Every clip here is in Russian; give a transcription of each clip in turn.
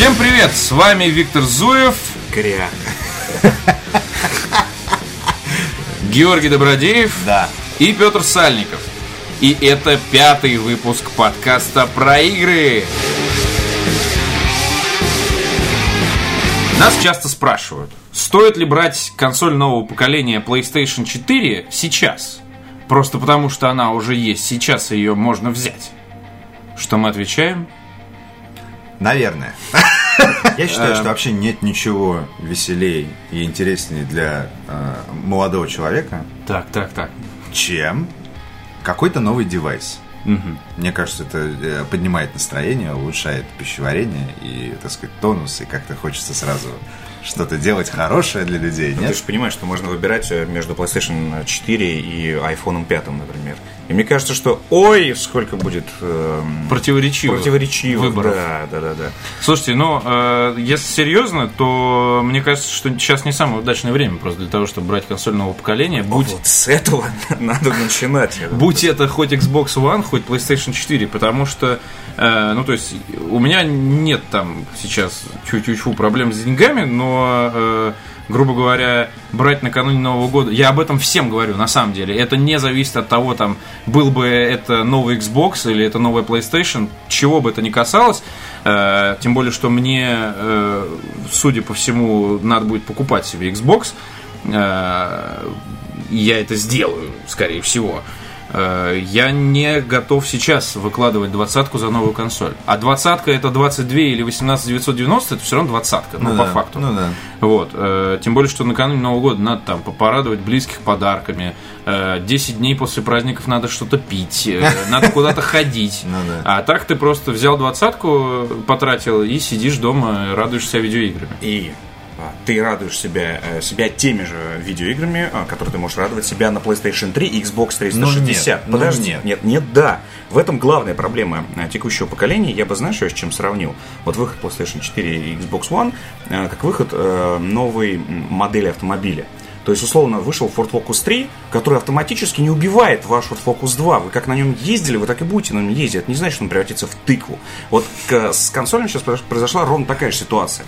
Всем привет! С вами Виктор Зуев, Кря. Георгий Добродеев Да. и Петр Сальников. И это пятый выпуск подкаста про игры. Нас часто спрашивают, стоит ли брать консоль нового поколения PlayStation 4 сейчас? Просто потому, что она уже есть, сейчас ее можно взять. Что мы отвечаем? Наверное. Я считаю, что вообще нет ничего веселее и интереснее для э, молодого человека, Так, так, так. чем какой-то новый девайс. Мне кажется, это э, поднимает настроение, улучшает пищеварение и, так сказать, тонус, и как-то хочется сразу что-то делать хорошее для людей, Ты нет? же понимаешь, что можно выбирать э, между PlayStation 4 и iPhone 5, например. И мне кажется, что ой, сколько будет эм, Противоречивых противоречивых выборов. Да, да, да, да. Слушайте, ну, э, если серьезно, то мне кажется, что сейчас не самое удачное время просто для того, чтобы брать консоль нового поколения. Будь, Вот с этого надо начинать. будь это хоть Xbox One, хоть PlayStation 4, потому что, э, ну, то есть, у меня нет там сейчас чуть-чуть проблем с деньгами, но, э, грубо говоря, брать накануне Нового года, я об этом всем говорю, на самом деле, это не зависит от того, там, был бы это новый Xbox или это новая PlayStation, чего бы это ни касалось, э, тем более, что мне, э, судя по всему, надо будет покупать себе Xbox, э, я это сделаю, скорее всего. Э, Я не готов сейчас выкладывать двадцатку за новую консоль. А двадцатка это 22 или 18 990, это все равно двадцатка, ну, по да, факту. Ну да. Вот. э, Тем более, что накануне Нового года надо там порадовать близких подарками. Э, 10 дней после праздников надо что-то пить, э, надо куда-то ходить. Ну. А так ты просто взял двадцатку, потратил и сидишь дома, радуешься видеоиграми. И ты радуешь себя, э, себя теми же видеоиграми, а, которые ты можешь радовать себя на PlayStation 3 и Xbox 360. Ну, нет, Подожди, ну, нет. нет, нет, да. В этом главная проблема э, текущего поколения. Я бы, знаешь, с чем сравнил? Вот выход PlayStation 4 и Xbox One, э, как выход новой модели автомобиля. То есть, условно, вышел Ford Focus 3, который автоматически не убивает ваш Ford Focus 2. Вы как на нем ездили, вы так и будете на нем ездить. Это не значит, что он превратится в тыкву. Вот к- с консолями сейчас произош- произошла ровно такая же ситуация.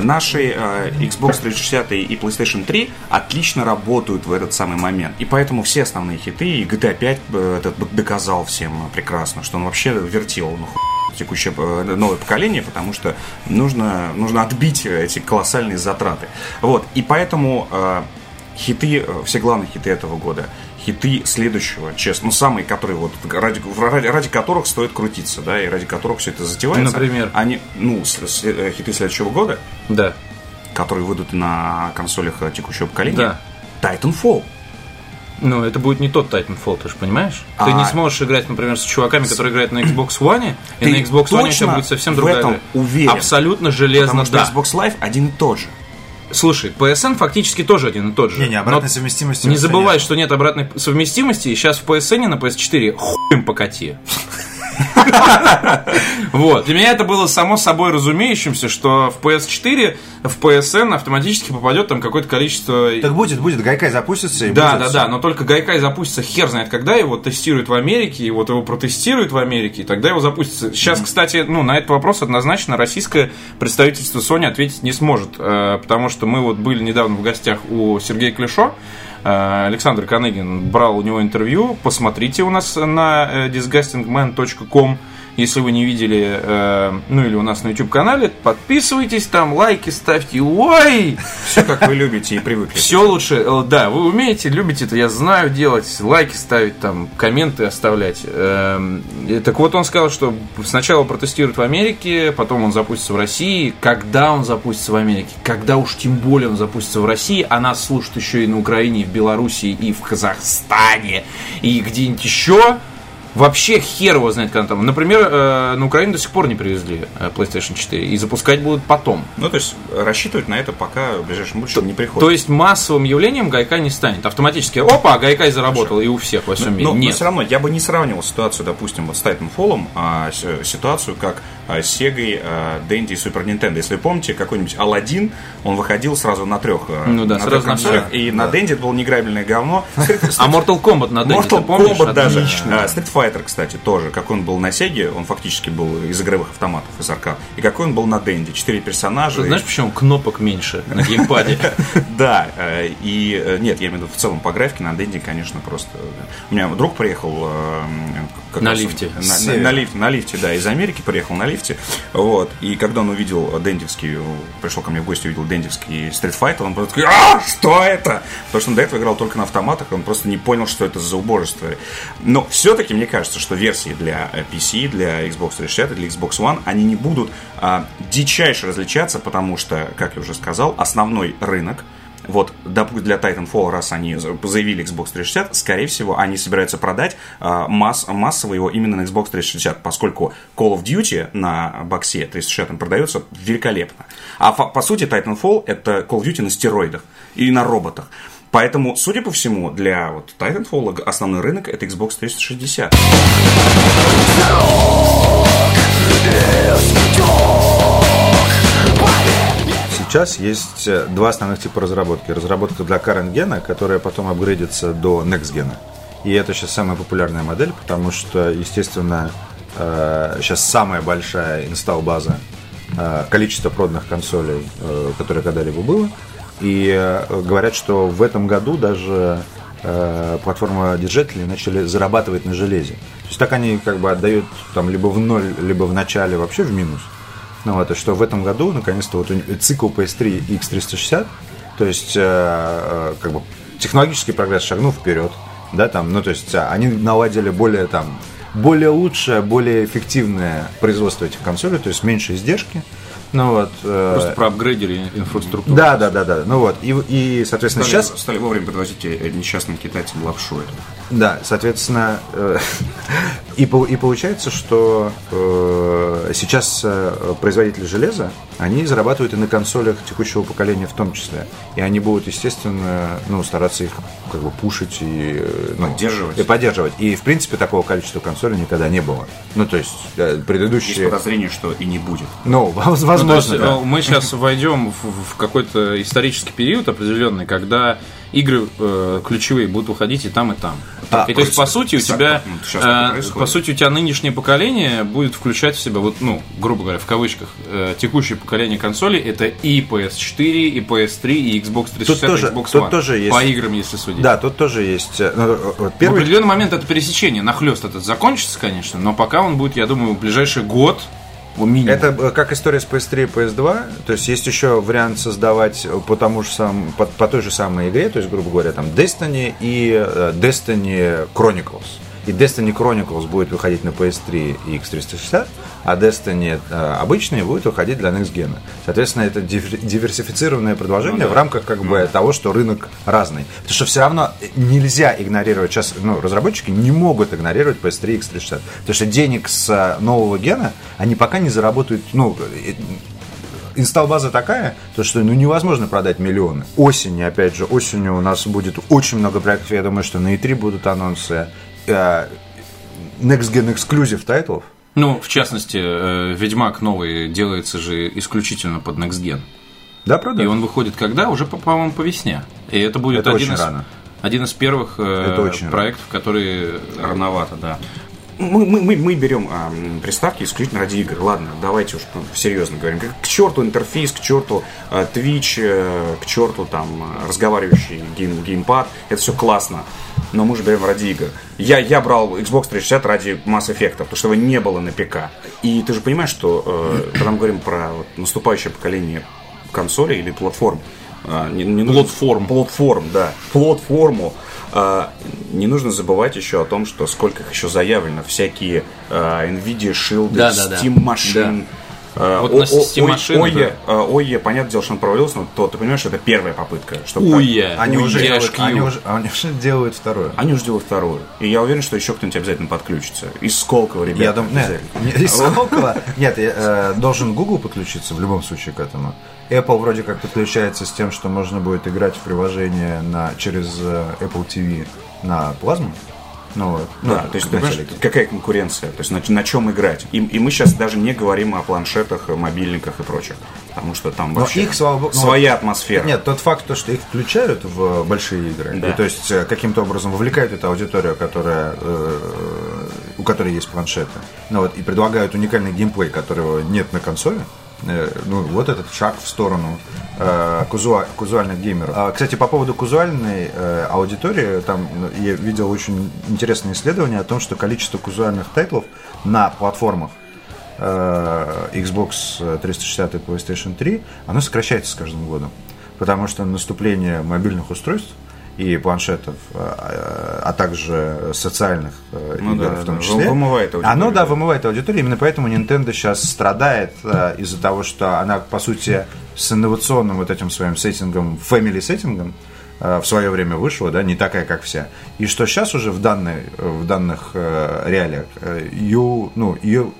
Наши э, Xbox 360 и PlayStation 3 отлично работают в этот самый момент. И поэтому все основные хиты, и GTA 5 э, этот доказал всем э, прекрасно, что он вообще вертел, ну, текущее э, новое поколение, потому что нужно, нужно отбить эти колоссальные затраты. Вот, и поэтому э, хиты, э, все главные хиты этого года, хиты следующего, честно, ну, самые, которые вот, ради, ради, ради которых стоит крутиться, да, и ради которых все это затевается. Например? Они, ну, с- с- э, хиты следующего года, Да. которые выйдут на консолях э, текущего поколения. Да. Titanfall. Ну, это будет не тот Titanfall, ты же понимаешь? Ты А- не сможешь играть, например, с чуваками, которые играют на Xbox One, и Ты на Xbox One у тебя точно будет совсем в другая этом игра. уверен? Абсолютно железно, Потому что да. Xbox Live один и тот же. Слушай, PSN фактически тоже один и тот же. Не, не, обратной Но совместимости Не забывай, нет. что нет обратной совместимости, и сейчас в PSN на PS4 хуем покати. Вот. Для меня это было само собой разумеющимся, что в PS4, в PSN автоматически попадет там какое-то количество Так будет, будет, Гайкай запустится и Да, будет да, да, но только Гайкай запустится хер знает когда, его тестируют в Америке, и вот его протестируют в Америке, и тогда его запустится. Сейчас, кстати, ну, на этот вопрос однозначно российское представительство Sony ответить не сможет, э, потому что мы вот были недавно в гостях у Сергея Клешо, Александр Каныгин брал у него интервью, посмотрите у нас на э, disgustingman.com, если вы не видели, э, ну или у нас на YouTube-канале, подписывайтесь там, лайки ставьте, ой! Все как вы любите и привыкли. Все лучше, э, да, вы умеете, любите это, я знаю делать, лайки ставить, там, комменты оставлять. И Так вот, он сказал, что сначала протестируют в Америке, потом он запустится в России. Когда он запустится в Америке? Когда уж тем более он запустится в России, а нас слушают еще и на Украине, и в Белоруссии, и в Казахстане, и где-нибудь еще. Вообще хер его знает, когда там. Например, э, на Украину до сих пор не привезли э, PlayStation 4, и запускать будут потом. Ну, то есть рассчитывать на это пока в ближайшем будущем не приходится. То есть массовым явлением Гайкай не станет. Автоматически, опа, Гайкай заработал и у всех во всем мире. Но, Нет. все равно я бы не сравнивал ситуацию, допустим, вот с Titanfall, а ситуацию как а, с Sega, а, Dendy и Super Nintendo. Если вы помните, какой-нибудь Aladdin, он выходил сразу на трех, а, Ну да, на сразу трех на всех. и на Dendy это было неиграбельное говно. А Mortal Kombat на Денде, Mortal? Kombat даже. А, Street Fighter, кстати, тоже. Какой он был на Sega, он фактически был из игровых автоматов, из аркад. И какой он был на Денде. Четыре персонажа. Знаешь, почему кнопок меньше на геймпаде? Да, э, и э, нет, я имею в виду в целом по графике на Денде, конечно, просто... У меня друг приехал... как На раз он- лифте. На, на- на лифте, на лифте, да, из Америки приехал на лифте. Вот. И когда он увидел Дендевский, пришел ко мне в гости, увидел Дендевский Street Fighter, он просто такой, а, что это? Потому что он до этого играл только на автоматах, он просто не понял, что это за убожество. Но все-таки мне кажется, что версии для PC, для Xbox 360 и для Xbox One, они не будут а, дичайше различаться, потому что, как я уже сказал, основной рынок вот, допустим, для Titanfall, раз они за- заявили Xbox 360, скорее всего, они собираются продать а, масс, массово его именно на Xbox 360, поскольку Call of Duty на боксе 360 продается великолепно. А по сути Titanfall это Call of Duty на стероидах и на роботах. Поэтому, судя по всему, для вот Titanfall основной рынок это Xbox 360. Сейчас есть э, два основных типа разработки. Разработка для current гена, которая потом апгрейдится до next гена. И это сейчас самая популярная модель, потому что, естественно, э, сейчас самая большая инсталл-база э, количество проданных консолей, которое когда-либо было. И говорят, что в этом году даже платформа держателей начали зарабатывать на железе. То есть так они как бы отдают там либо в ноль, либо в начале вообще в минус. Ну вот, и что в этом году, наконец-то, вот цикл PS3 и X360, то есть, э, э, как бы, технологический прогресс шагнул вперед, да, там, ну, то есть, а, они наладили более, там, более лучшее, более эффективное производство этих консолей, то есть, меньше издержки, ну, вот. э, Просто проапгрейдили инфраструктуру. да, да, да, да, ну, вот, и, и соответственно, Стали, сейчас... стали вовремя подвозить э, несчастным китайцам лапшу эту. Да, соответственно, э, и, и получается, что сейчас производители железа, они зарабатывают и на консолях текущего поколения в том числе. И они будут, естественно, ну, стараться их как бы пушить и, ну, Поддерживать. И поддерживать. И, в принципе, такого количества консолей никогда не было. Ну, то есть, э, Есть предыдущие... подозрение, что и не будет. Ну, воз- Ну, возможно, то есть, да. э, мы сейчас войдем в, в какой-то исторический период определенный, когда игры э, ключевые будут выходить и там, и там. А, и то есть, по сути, у тебя, ну, э, по сути, у тебя нынешнее поколение будет включать в себя, вот, ну, грубо говоря, в кавычках, э, текущее поколение консолей это и PS4, и PS3, и Xbox 360, тоже- и Xbox тут One. тоже есть- По играм, если судить. Да, тут тоже есть... ну, вот В первый... определенный момент это пересечение, нахлест этот закончится, конечно, но пока он будет, я думаю, в ближайший год, ну, минимум. Это э, как история с PS3 и PS2. То есть есть еще вариант создавать по тому же самому, по, по той же самой игре, то есть, грубо говоря, там Destiny и э, Destiny Chronicles. И Destiny Chronicles будет выходить на PS3 и X360, а Destiny э, обычные будет выходить для Next Gen. Соответственно, это дивер- диверсифицированное продолжение в рамках как бы того, что рынок разный. Потому что все равно нельзя игнорировать сейчас, ну, разработчики не могут игнорировать PS3 и X360. Потому что денег с э, нового гена они пока не заработают, ну, э, инсталл-база такая, то что ну, невозможно продать миллионы. Осенью, опять же, осенью у нас будет очень много проектов. Я думаю, что на E3 будут анонсы. Э, Next Gen Exclusive тайтлов. Ну, в частности, э, Ведьмак новый делается же исключительно под Next Gen. Да, правда? И он выходит когда? Уже, по- по-моему, по весне. И это будет Это один, очень из, рано. один из первых э, Это очень проектов, которые... Рановато, да. Мы, мы, мы, мы берем а, приставки исключительно ради игр. Ладно, давайте уж ну, серьезно говорим. К, черту интерфейс, к черту а, Twitch, э, к черту там а, разговаривающий гейм, геймпад. Это все классно. Но мы же берем ради игр. Я, я брал Xbox 360 ради Mass Effect, потому что его не было на ПК. И ты же понимаешь, что э, когда мы говорим про вот, наступающее поколение консолей или платформ, а, не, не нужно- Платформ. Платформ, да. Платформу. А, не нужно забывать еще о том, что сколько их еще заявлено. Всякие а, Nvidia Shield, Да, да, да. Steam машин. А, Вот о- на ой- машины, Ое, а, Ое, понятное дело, что он провалился, но то, ты понимаешь, что это первая попытка. чтобы Уя, Они уя, уже, делают, они, уже, они уже делают второе. Они уже делают вторую. И я уверен, что еще кто-нибудь обязательно подключится. Из Сколково, ребята. Я думаю, нет, не- из Сколково- нет, я, э, должен Google подключиться в любом случае к этому. Apple вроде как подключается с тем, что можно будет играть в приложение на, через э, Apple TV на плазму. Ну, вот. Ну, Да, то есть, ты какая конкуренция, то есть на, на чем играть. И, и мы сейчас даже не говорим о планшетах, мобильниках и прочем, потому что там Но вообще их, слава богу, ну, своя атмосфера. Нет, тот факт, то, что их включают в большие игры, Да. и, то есть э, каким-то образом вовлекают эту аудиторию, которая э, у которой есть планшеты, ну, вот, и предлагают уникальный геймплей, которого нет на консоли, Э, ну, вот этот шаг в сторону э, казуа, казуальных геймеров. А, кстати, по поводу казуальной э, аудитории, там ну, я видел очень интересное исследование о том, что количество казуальных тайтлов на платформах э, Xbox 360 и PlayStation 3, оно сокращается с каждым годом. Потому что наступление мобильных устройств – и планшетов, а, а также социальных э, ну, игр да, в том да, числе. Вымывает аудиторию. Оно, да, вымывает аудиторию. Именно поэтому Nintendo сейчас страдает э, из-за того, что она, по сути, с инновационным вот этим своим сеттингом, family сеттингом, э, в свое время вышла, да, не такая, как вся. И что сейчас уже в, данной, в данных реалиях ее, ну, ее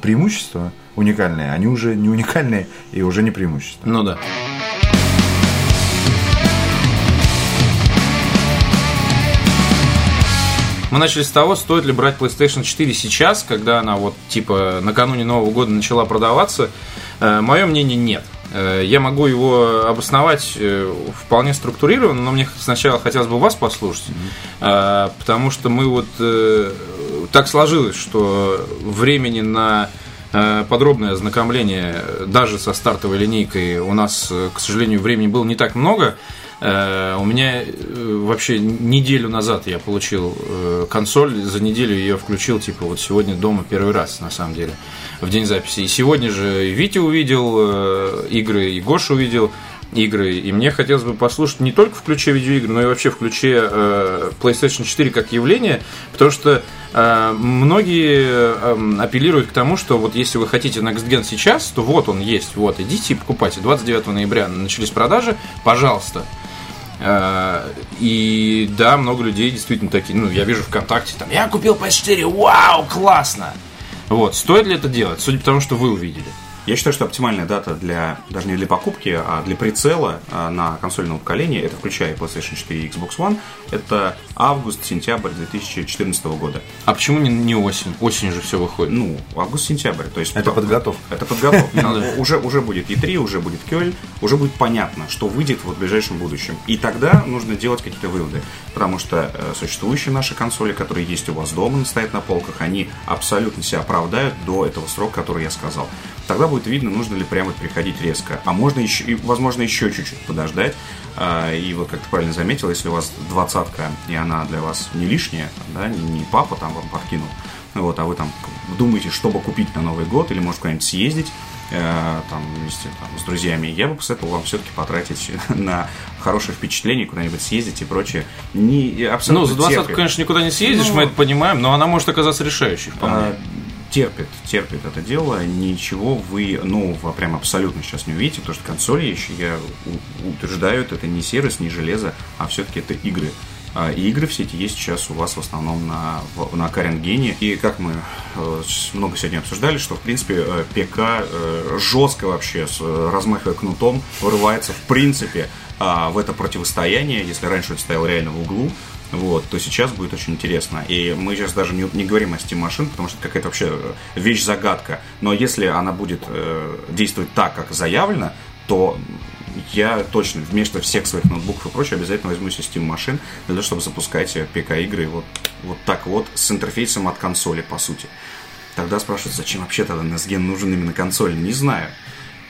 преимущества уникальные, они уже не уникальные и уже не преимущества. Ну да. Мы начали с того, стоит ли брать PlayStation 4 сейчас, когда она вот типа накануне Нового года начала продаваться. Э, Мое мнение нет. Э, я могу его обосновать э, вполне структурированно, но мне сначала хотелось бы вас послушать, mm-hmm. потому что мы вот так сложилось, что времени на подробное ознакомление даже со стартовой линейкой у нас, к сожалению, времени было не так много. Э, у меня э, вообще неделю назад я получил э, консоль, за неделю ее включил, типа вот сегодня дома первый раз, на самом деле, в день записи. И сегодня же и Витя увидел игры, и Гоша увидел игры. И мне хотелось бы послушать не только в ключе видеоигр, но и вообще в ключе PlayStation 4 как явление, потому что многие э, апеллируют к тому, что вот если вы хотите Next Gen сейчас, то вот он есть, вот, идите и покупайте. 29 ноября начались продажи, пожалуйста. Э, и да, много людей действительно такие, ну, я вижу ВКонтакте, там, я купил PS4, вау, классно! Вот, стоит ли это делать? Судя по тому, что вы увидели. Я считаю, что оптимальная дата для, даже не для покупки, а для прицела а, на консольном поколении, это включая PlayStation 4 и Xbox One, это август-сентябрь 2014 года. А почему не, не осень? Осень же все выходит. Ну, август-сентябрь. То есть это подготовка. Это подготовка. Уже, уже будет E3, уже будет Кёль, уже будет понятно, что выйдет вот в ближайшем будущем. И тогда нужно делать какие-то выводы. Потому что э, существующие наши консоли, которые есть у вас дома, стоят на полках, они абсолютно себя оправдают до этого срока, который я сказал тогда будет видно, нужно ли прямо приходить резко. А можно еще, и, возможно, еще чуть-чуть подождать. А, и вот, как ты правильно заметил, если у вас двадцатка, и она для вас не лишняя, да, не папа там вам подкинул, вот, а вы там думаете, чтобы купить на Новый год, или, может, куда-нибудь съездить, э, там, вместе там, с друзьями, я бы посоветовал вам все-таки потратить на хорошее впечатление, куда-нибудь съездить и прочее. Не, абсолютно ну, за двадцатку, конечно, никуда не съездишь, ну, мы это понимаем, но она может оказаться решающей вполне. А, терпит, терпит это дело, ничего вы нового прям абсолютно сейчас не увидите, потому что консоли еще, я утверждаю, это не сервис, не железо, а все-таки это игры. А, и игры все эти есть сейчас у вас в основном на, на Current Gene. И как мы э, много сегодня обсуждали, что в принципе э, ПК э, жестко вообще, с, размахивая кнутом, вырывается в принципе а, в это противостояние, если раньше это стоял реально в углу, вот, то сейчас будет очень интересно. И мы сейчас даже не, не говорим о Steam машин, потому что какая-то вообще э, вещь-загадка. Но если она будет э, действовать так, как заявлено, то я точно вместо всех своих ноутбуков и прочего обязательно возьму Steam машин для того, чтобы запускать ПК-игры вот, вот так вот с интерфейсом от консоли, по сути. Тогда спрашивают, зачем вообще тогда NSGen нужен именно консоль? Не знаю.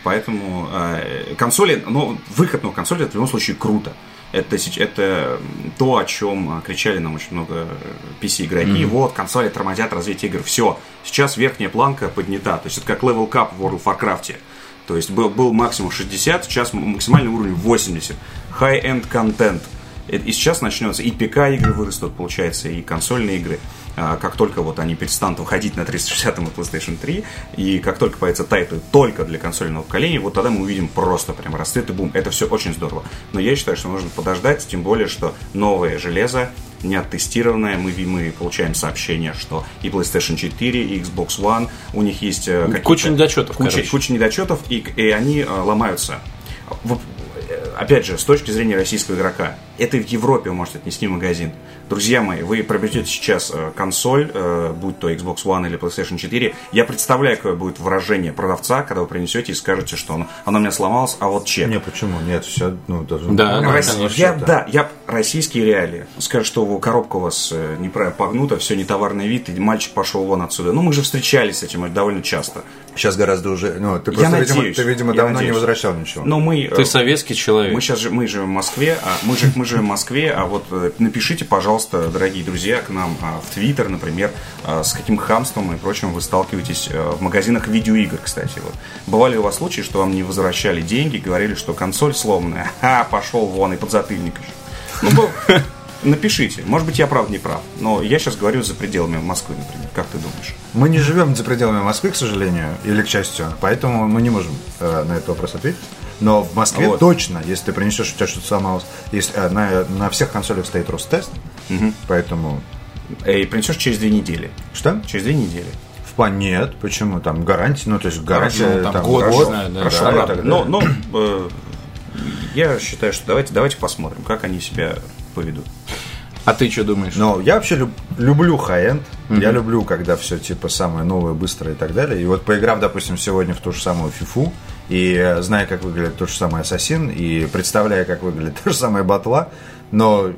Поэтому э, консоли, но выход на консоли это в любом случае круто. Это, это то, о чем кричали нам очень много PC-игроки. Mm-hmm. Вот, консоли тормозят развитие игр. Все. Сейчас верхняя планка поднята. То есть это как level cap в World of Warcraft. То есть был, был максимум 60, сейчас максимальный уровень 80. High-end контент. И сейчас начнется и ПК-игры вырастут, получается, и консольные игры. А, как только вот они перестанут выходить на 360 и PlayStation 3, и как только появятся тайтлы только для консольного поколения, вот тогда мы увидим просто прям расцвет и бум. Это все очень здорово. Но я считаю, что нужно подождать, тем более, что новое железо, не оттестированное, мы, мы получаем сообщение, что и PlayStation 4, и Xbox One, у них есть э, какие-то... Куча недочетов, куча, куча недочетов, и, и они э, ломаются опять же, с точки зрения российского игрока, это в Европе вы можете отнести магазин. Друзья мои, вы приобретете сейчас э, консоль, э, будь то Xbox One или PlayStation 4. Я представляю, какое будет выражение продавца, когда вы принесете и скажете, что оно, оно у меня сломалось, а вот чек. Не, почему? Нет, все, ну, даже... Да, ну, Россия- конечно, я, да. да, я российские реалии. Скажет, что коробка у вас э, неправильно погнута, все не товарный вид, и мальчик пошел вон отсюда. Ну, мы же встречались с этим довольно часто. Сейчас гораздо уже... Ну, ты Я просто, видимо, надеюсь, ты, видимо, я давно не надеюсь. возвращал ничего. Но мы... э, Ты советский человек. Мы сейчас мы живем в Москве, а мы, же, мы в Москве, а вот э, напишите, пожалуйста, дорогие друзья, к нам а, в Твиттер, например, а, с каким хамством и прочим вы сталкиваетесь э, в магазинах видеоигр, кстати. Вот. Бывали ли у вас случаи, что вам не возвращали деньги, говорили, что консоль сломанная, а пошел вон и подзатыльник еще. Ну, был- напишите. Может быть, я прав, не прав. Но я сейчас говорю за пределами Москвы, например. Как ты думаешь? Мы не живем за пределами Москвы, к сожалению, или к счастью, поэтому мы не можем э, на этот вопрос ответить. Но в Москве Вот. точно, если ты принесешь, у тебя что-то сломалось, если, э, на, на всех консолях стоит Ростест, поэтому... Эй, принесешь через две недели. Что? Через две недели. В плане нет, почему? Там гарантия, ну, то есть гарантия... ну, там год, год, не знаю, да. Хорошо, да, и ладно. так но, но э, я считаю, что давайте, давайте посмотрим, как они себя поведут. А ты что думаешь? Но я вообще люб- люблю high-end. Я люблю, когда все типа самое новое, быстрое и так далее. И вот поиграв, допустим, сегодня в ту же самую фифу, и э, зная, как выглядит тот же самый Ассасин, и представляя, как выглядит та же самая батла, но э,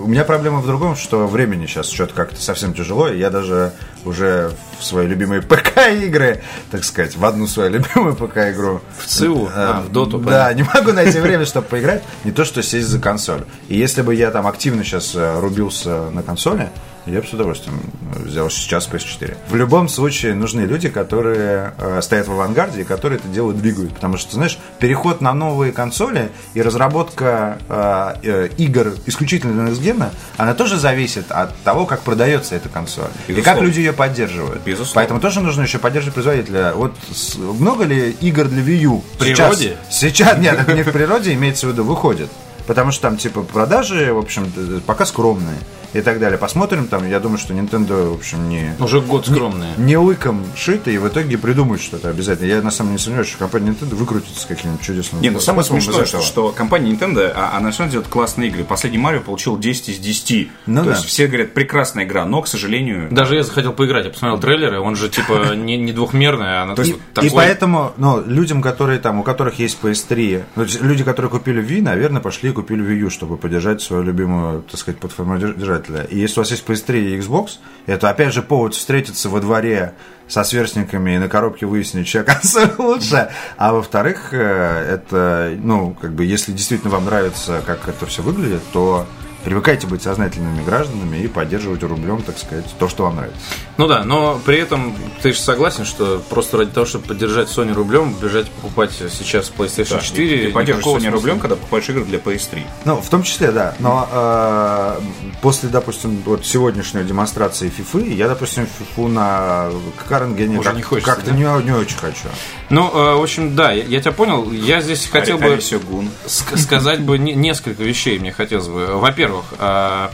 у меня проблема в другом, что времени сейчас что-то как-то совсем тяжело, и я даже уже в свои любимые ПК-игры, так сказать, в одну свою любимую ПК-игру В ЦУ? А, в Доту, Да, не могу найти время, чтобы поиграть, не то, что сесть за консоль. И если бы я там активно сейчас э, рубился на консоли, я бы с удовольствием взял сейчас PS4. В любом случае нужны люди, которые э, стоят в авангарде и которые это дело двигают. Потому что, знаешь, переход на новые консоли и разработка э, э, игр исключительно Next Gen, она тоже зависит от того, как продается эта консоль. И Безусловно. как люди ее поддерживают. Безусловно. Поэтому тоже нужно еще поддерживать производителя. Вот с- много ли игр для Wii U? В природе? Сейчас, сейчас нет, это не в природе, имеется в виду, выходит. Потому что там, типа, продажи, в общем, пока скромные и так далее. Посмотрим там, я думаю, что Nintendo, в общем, не, Уже год скромный. не лыком шито и в итоге придумают что-то обязательно. Я на самом деле не сомневаюсь, что компания Nintendo выкрутится с каким-нибудь чудесным Не, ну самое смешное, что, что компания Nintendo, а, она все делает классные игры. Последний Марио получил 10 из 10. Ну То да. есть все говорят, прекрасная игра, но, к сожалению... Даже я захотел поиграть, я посмотрел трейлеры, он же типа не, не двухмерный, а на- И, такой- и поэтому, ну, людям, которые там, у которых есть PS3, ну, люди, которые купили Wii, наверное, пошли купили Wii U, чтобы поддержать свою любимую, так сказать, платформу. И если у вас есть PS3 и Xbox, это опять же повод встретиться во дворе со сверстниками и на коробке выяснить, чья консоль лучше. А во-вторых, э, это, ну, как бы, если действительно вам нравится, как это все выглядит, то привыкайте быть сознательными гражданами и поддерживать рублем, так сказать, то, что вам нравится. Ну да, но при этом ты же согласен, что просто ради того, чтобы поддержать Sony рублем, бежать покупать сейчас PlayStation 4. Ты поддерживаешь Sony смысла. рублем, когда покупаешь игры для PS3. Ну, в том числе, да. Но э, после, допустим, вот сегодняшней демонстрации FIFA, я, допустим, FIFA на Каренгене как, не хочется, как-то да? не, не очень хочу. Ну, э, в общем, да, я, я тебя понял. Я здесь хотел бы все гун. ск- сказать бы не- несколько вещей мне хотелось бы. Во-первых, э,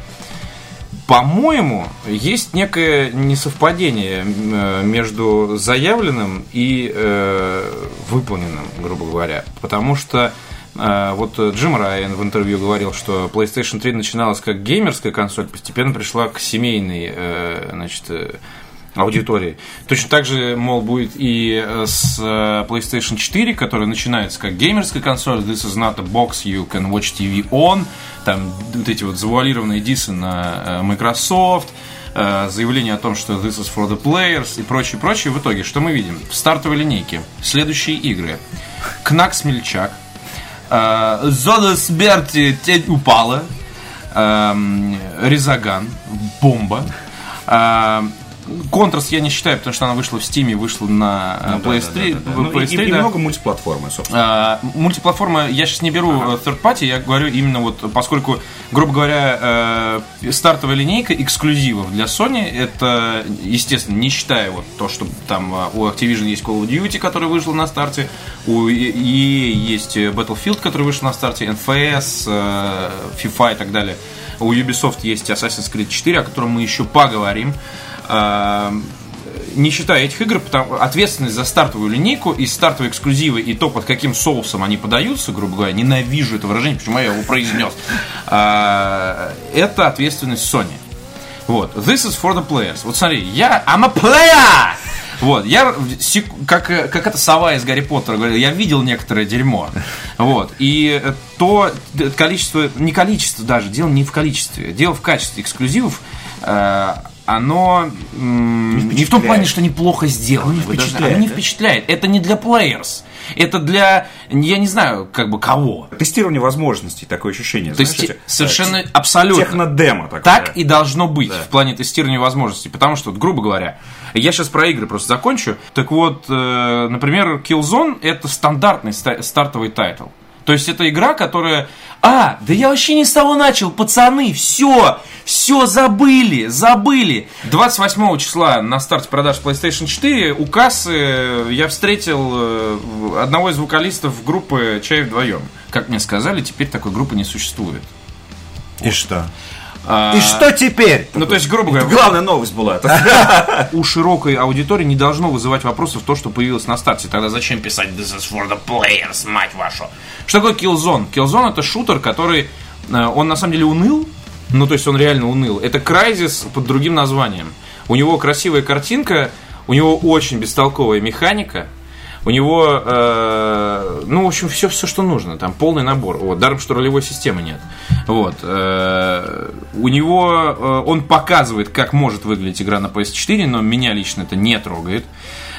по-моему, есть некое несовпадение э, между заявленным и э, выполненным, грубо говоря. Потому что э, вот Джим Райан в интервью говорил, что PlayStation 3 начиналась как геймерская консоль, постепенно пришла к семейной э, значит, э, аудитории. Точно так же, мол, будет и э, с э, PlayStation 4, которая начинается как геймерская консоль, this is not a box you can watch TV on, там вот эти вот завуалированные дисы на э, Microsoft, заявление о том, что this is for the players и прочее, прочее. В итоге, что мы видим? В стартовой линейке следующие игры. Кнак Смельчак, Зона смерти тень упала, эм, Резаган, Бомба, Контрас я не считаю, потому что она вышла в Steam, вышла на э, PS3. Ну, и, PS3, и да. много мультиплатформы, собственно. А, мультиплатформа, я сейчас не беру э, third party, я говорю именно вот, поскольку, грубо говоря, э, стартовая линейка эксклюзивов для Sony, это, естественно, не считая вот то, что там э, у Activision есть Call of Duty, который вышел на старте, у EA есть Battlefield, который вышел на старте, NFS, э, FIFA и так далее. У Ubisoft есть Assassin's Creed 4, о котором мы еще поговорим. А, не считая этих игр, потому, ответственность за стартовую линейку и стартовые эксклюзивы и то, под каким соусом они подаются, грубо говоря, ненавижу это выражение, почему я его произнес, а, это ответственность Sony. Вот. This is for the players. Вот смотри, я... I'm a player! Вот, я, как, как эта сова из Гарри Поттера говорил, я видел некоторое дерьмо. Вот, и то количество, не количество даже, дело не в количестве, дело в качестве эксклюзивов, оно не, не в том плане, что неплохо сделано. Не впечатляет, оно не впечатляет. Это не для players. Это для, я не знаю, как бы кого. Тестирование возможностей, такое ощущение. То есть совершенно э, абсолютно. Технодемо такое. Так и должно быть да. в плане тестирования возможностей. Потому что, вот, грубо говоря, я сейчас про игры просто закончу. Так вот, э, например, Killzone это стандартный стартовый title. То есть это игра, которая... А, да я вообще не с того начал, пацаны, все, все забыли, забыли. 28 числа на старте продаж PlayStation 4 у кассы я встретил э, одного из вокалистов группы «Чай вдвоем». Как мне сказали, теперь такой группы не существует. И что? А, И что теперь? Ну, то есть, грубо говоря... Главная новость была. У широкой аудитории не должно вызывать вопросов то, что появилось на старте. Тогда зачем писать This is for the players, мать вашу? Что такое Killzone? Killzone это шутер, который... Э, он на самом деле уныл. Ну, то есть, он реально уныл. Это Crysis под другим названием. У него красивая картинка, у него очень бестолковая механика, у него, э, ну, в общем, все, все, что нужно. Там полный набор. Вот, даром, что ролевой системы нет. Вот. Э, у него, э, он показывает, как может выглядеть игра на PS4, но меня лично это не трогает.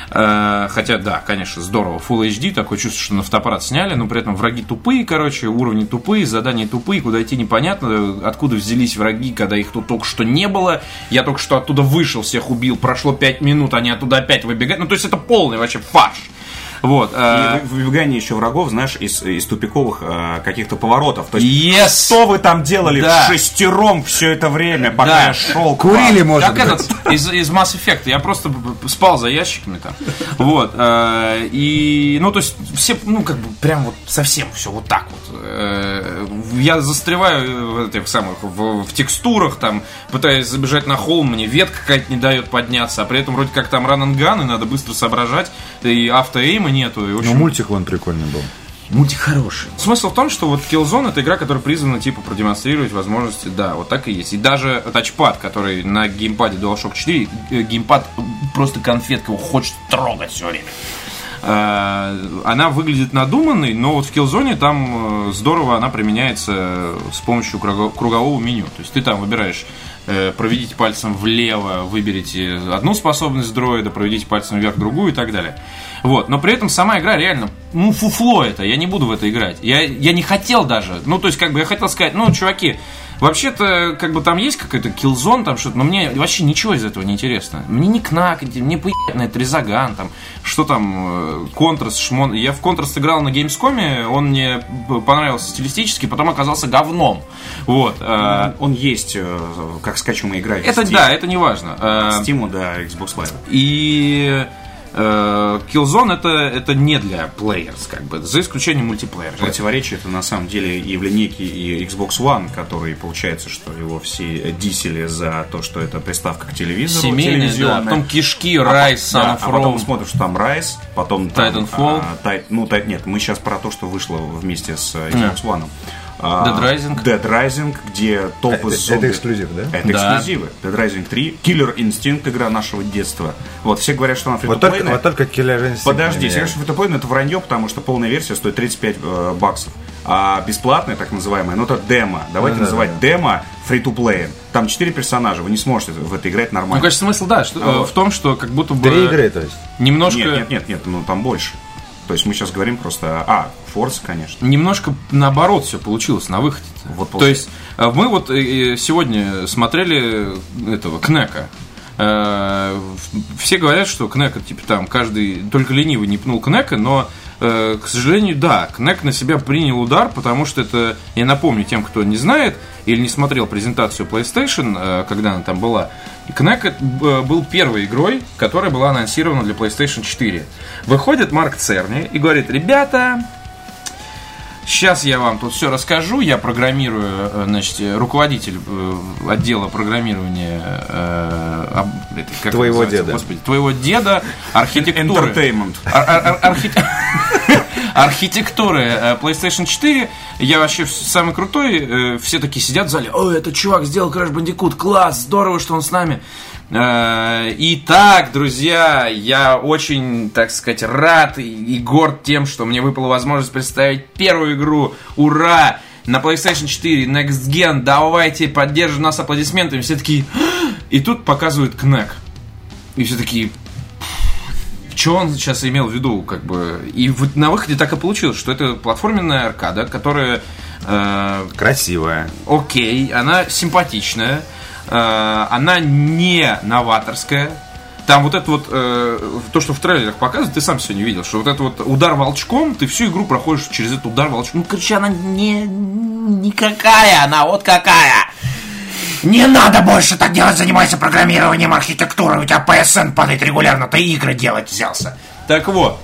Э, хотя, да, конечно, здорово. Full HD, такое чувство, что на фотоаппарат сняли, но при этом враги тупые, короче, уровни тупые, задания тупые, куда идти непонятно, откуда взялись враги, когда их тут только что не было. Я только что оттуда вышел, всех убил, прошло 5 минут, они оттуда опять выбегают. Ну, то есть это полный вообще фарш. Вот. И э, выбегание еще врагов, знаешь, из, из тупиковых э, каких-то поворотов. То есть, yes! что вы там делали да. шестером все это время, пока да. я шел? Курили, может как быть. этот, из, из Mass Effect. Я просто спал за ящиками там. Вот. Э, и, ну, то есть, все, ну, как бы, прям вот совсем все вот так вот. Я застреваю в этих самых, в, в текстурах, там, пытаюсь забежать на холм, мне ветка какая-то не дает подняться, а при этом вроде как там ран и надо быстро соображать, и автоэйма нету. И, общем... Но мультик он прикольный был. Мультик хороший. Смысл в том, что вот Killzone это игра, которая призвана типа продемонстрировать возможности, да, вот так и есть. И даже тачпад, который на геймпаде DualShock 4, э, геймпад просто конфетка, его хочет трогать все время. Э, она выглядит надуманной, но вот в Killzone там э, здорово она применяется с помощью кругового меню. То есть ты там выбираешь проведите пальцем влево, выберите одну способность дроида, проведите пальцем вверх другую и так далее. Вот, но при этом сама игра реально, ну, фуфло это, я не буду в это играть. Я, я не хотел даже, ну, то есть, как бы, я хотел сказать, ну, чуваки, Вообще-то, как бы там есть какой-то килзон, там что-то, но мне вообще ничего из этого не интересно. Мне не кнак, мне поебать на это резаган, там, что там, контраст, шмон. Я в контраст играл на геймскоме, он мне понравился стилистически, потом оказался говном. Вот. Э, он есть, э, как скачиваемая игра. Это да, это не важно. Steam, да, Xbox Live. И Э, Killzone это, это не для players, как бы, за исключением мультиплеера. Противоречие это на самом деле и в линейке, и Xbox One, который получается, что его все дисели за то, что это приставка к телевизору. Семейная, да. Потом кишки, Rise, Son да, А потом смотришь, что там Rise, потом Titanfall. А, тай, ну, тай, нет, мы сейчас про то, что вышло вместе с Xbox One. А, Dead Rising. Dead Rising, где топ из зомби... Это эксклюзив, да? Это да. эксклюзивы. Dead Rising 3, Killer Instinct, игра нашего детства. Вот, все говорят, что она фри вот только, вот только Killer Instinct. Подожди, все говорят, что фри это вранье, потому что полная версия стоит 35 э, баксов. А бесплатная, так называемая, ну это демо. Давайте ну, называть да, демо free-to-play. Там четыре персонажа, вы не сможете в это играть нормально. Ну, конечно, смысл, да, что, а, в том, что как будто бы... Три игры, то есть? Немножко... Нет, нет, нет, нет, ну там больше. То есть мы сейчас говорим просто... А, Forza, конечно. Немножко наоборот все получилось на выходе. Вот То есть э, мы вот э, сегодня смотрели этого Кнека. Э, все говорят, что Кнека, типа там, каждый только ленивый не пнул Кнека, но к сожалению, да, Кнек на себя принял удар, потому что это, я напомню тем, кто не знает или не смотрел презентацию PlayStation, когда она там была, Кнек был первой игрой, которая была анонсирована для PlayStation 4. Выходит Марк Церни и говорит, ребята, Сейчас я вам тут все расскажу. Я программирую, э, значит, руководитель э, отдела программирования э, об- это как Твоего деда. Господи, твоего деда архитектуры. Entertainment. Ар- ар- ар- архи- архитектуры э, PlayStation 4. Я вообще самый крутой. э, Все такие сидят в зале. Ой, этот чувак сделал Crash Bandicoot. Класс, здорово, что он с нами. Э, Итак, друзья, я очень, так сказать, рад и, горд тем, что мне выпала возможность представить первую игру. Ура! На PlayStation 4, Next Gen, давайте поддержим нас аплодисментами. Все такие... «А!» И тут показывают Кнек. И все такие, что он сейчас имел в виду, как бы. И вот на выходе так и получилось, что это платформенная аркада, которая э, Красивая. окей, она симпатичная, она не новаторская. Там вот это вот, э, то, что в трейлерах показывают, ты сам сегодня видел, что вот это вот удар волчком, ты всю игру проходишь через этот удар волчком. Ну, короче, она не никакая, она вот какая. Не надо больше так делать, занимайся программированием архитектуры, у тебя PSN падает регулярно, ты игры делать взялся. Так вот.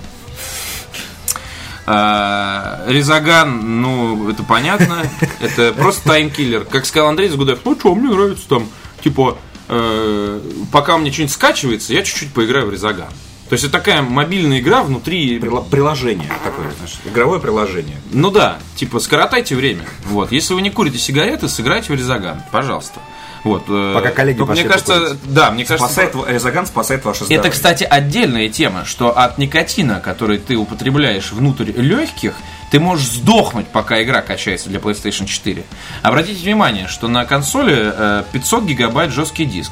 А, Резаган, ну, это понятно. Это просто таймкиллер. Как сказал Андрей Загудаев, ну что, мне нравится там, типа, э, пока мне что-нибудь скачивается, я чуть-чуть поиграю в Резаган. То есть это такая мобильная игра внутри... Прила- Приложение такое, знаешь, игровое приложение. Ну да, типа, скоротайте время. Вот. Если вы не курите сигареты, сыграйте в Резаган, пожалуйста. Вот. э, Пока коллеги только пошли Мне кажется, покурить. да, мне кажется... Спасает, Резаган спасает ваше здоровье. Это, кстати, отдельная тема, что от никотина, который ты употребляешь внутрь легких, ты можешь сдохнуть, пока игра качается для PlayStation 4. Обратите внимание, что на консоли э, 500 гигабайт жесткий диск.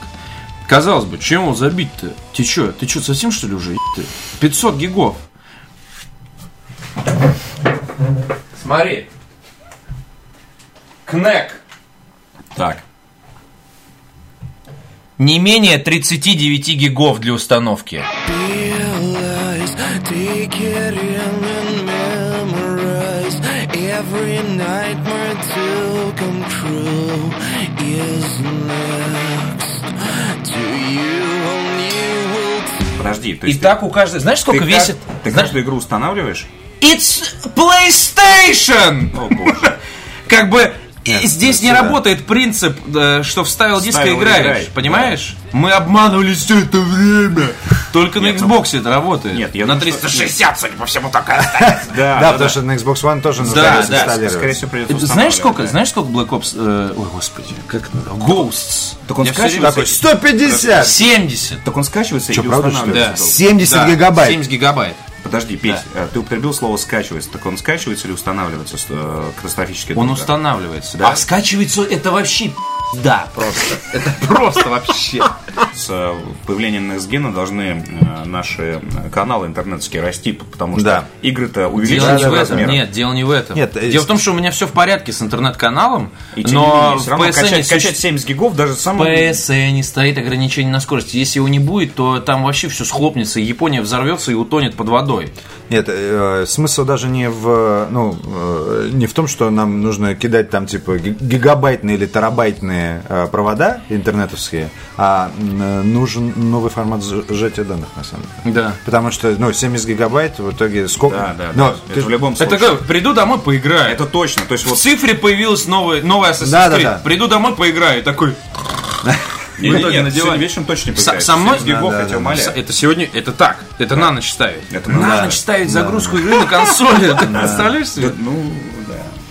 Казалось бы, чем его забить-то? Ты чё, ты чё, совсем что ли уже? еб-ты? 500 гигов. Смотри. Кнек. Так. Не менее 39 гигов для установки. Подожди, то И есть так у каждой... Знаешь, ты, сколько как- весит? ты Знаешь- каждую игру устанавливаешь? It's PlayStation! О, боже. Как бы и здесь не работает принцип, э, что вставил диск и играешь, понимаешь? Мы обманывались все это время. Только на Нет, ну- Xbox это работает. Нет, я на думаю, что- 360, судя по всему, так и останется. Да, потому что на Xbox One тоже нужно да, инсталлировать. Скорее всего, придется Знаешь сколько, знаешь сколько Black Ops, э, ой господи, как Ghosts. Так он скачивается- время- Такой, 150! 70. Так он скачивается ли? устанавливается? Да. долго? 70 Да, гигабайт. 70 гигабайт. Подожди, Петь, э, ты употребил слово скачивается. Так он скачивается или устанавливается э, катастрофически Он долго? устанавливается. Да? А скачивается это вообще да, просто. Это просто вообще. С э, появлением NextGen должны э, наши э, каналы интернетские расти, потому что Да. игры-то Дело увеличиваются не в в этом. размерах. Нет, дело не в этом. Нет, э, дело в том, что у меня все в порядке с интернет-каналом, не но менее, в все равно PSN, качать, суще- качать 70 гигов даже в самому... PSN стоит ограничение на скорость. Если его не будет, то там вообще все схлопнется, и Япония взорвется и утонет под водой. Нет, э, смысл даже не в, ну, э, не в том, что нам нужно кидать там типа ги- гигабайтные или терабайтные э, провода интернетовские, а э, нужен новый формат сж- сжатия данных на самом деле. Да. Потому что, ну, 70 гигабайт в итоге сколько? Да, да, Но да. ты Это в любом случае. Это как, приду домой, поиграю. Это точно. То есть В вот цифре появилась новая, новая Assassin's Да, да, Creed. да. Приду домой, поиграю. Такой... Не, не, надеваю. сегодня вечером точно не Со- со мной- 70 гигов, Да, да, да. Это сегодня, это так, это на ночь ставить. Это на да. ночь ставить загрузку игры на консоли. Ты представляешь себе? Да, Ну, да.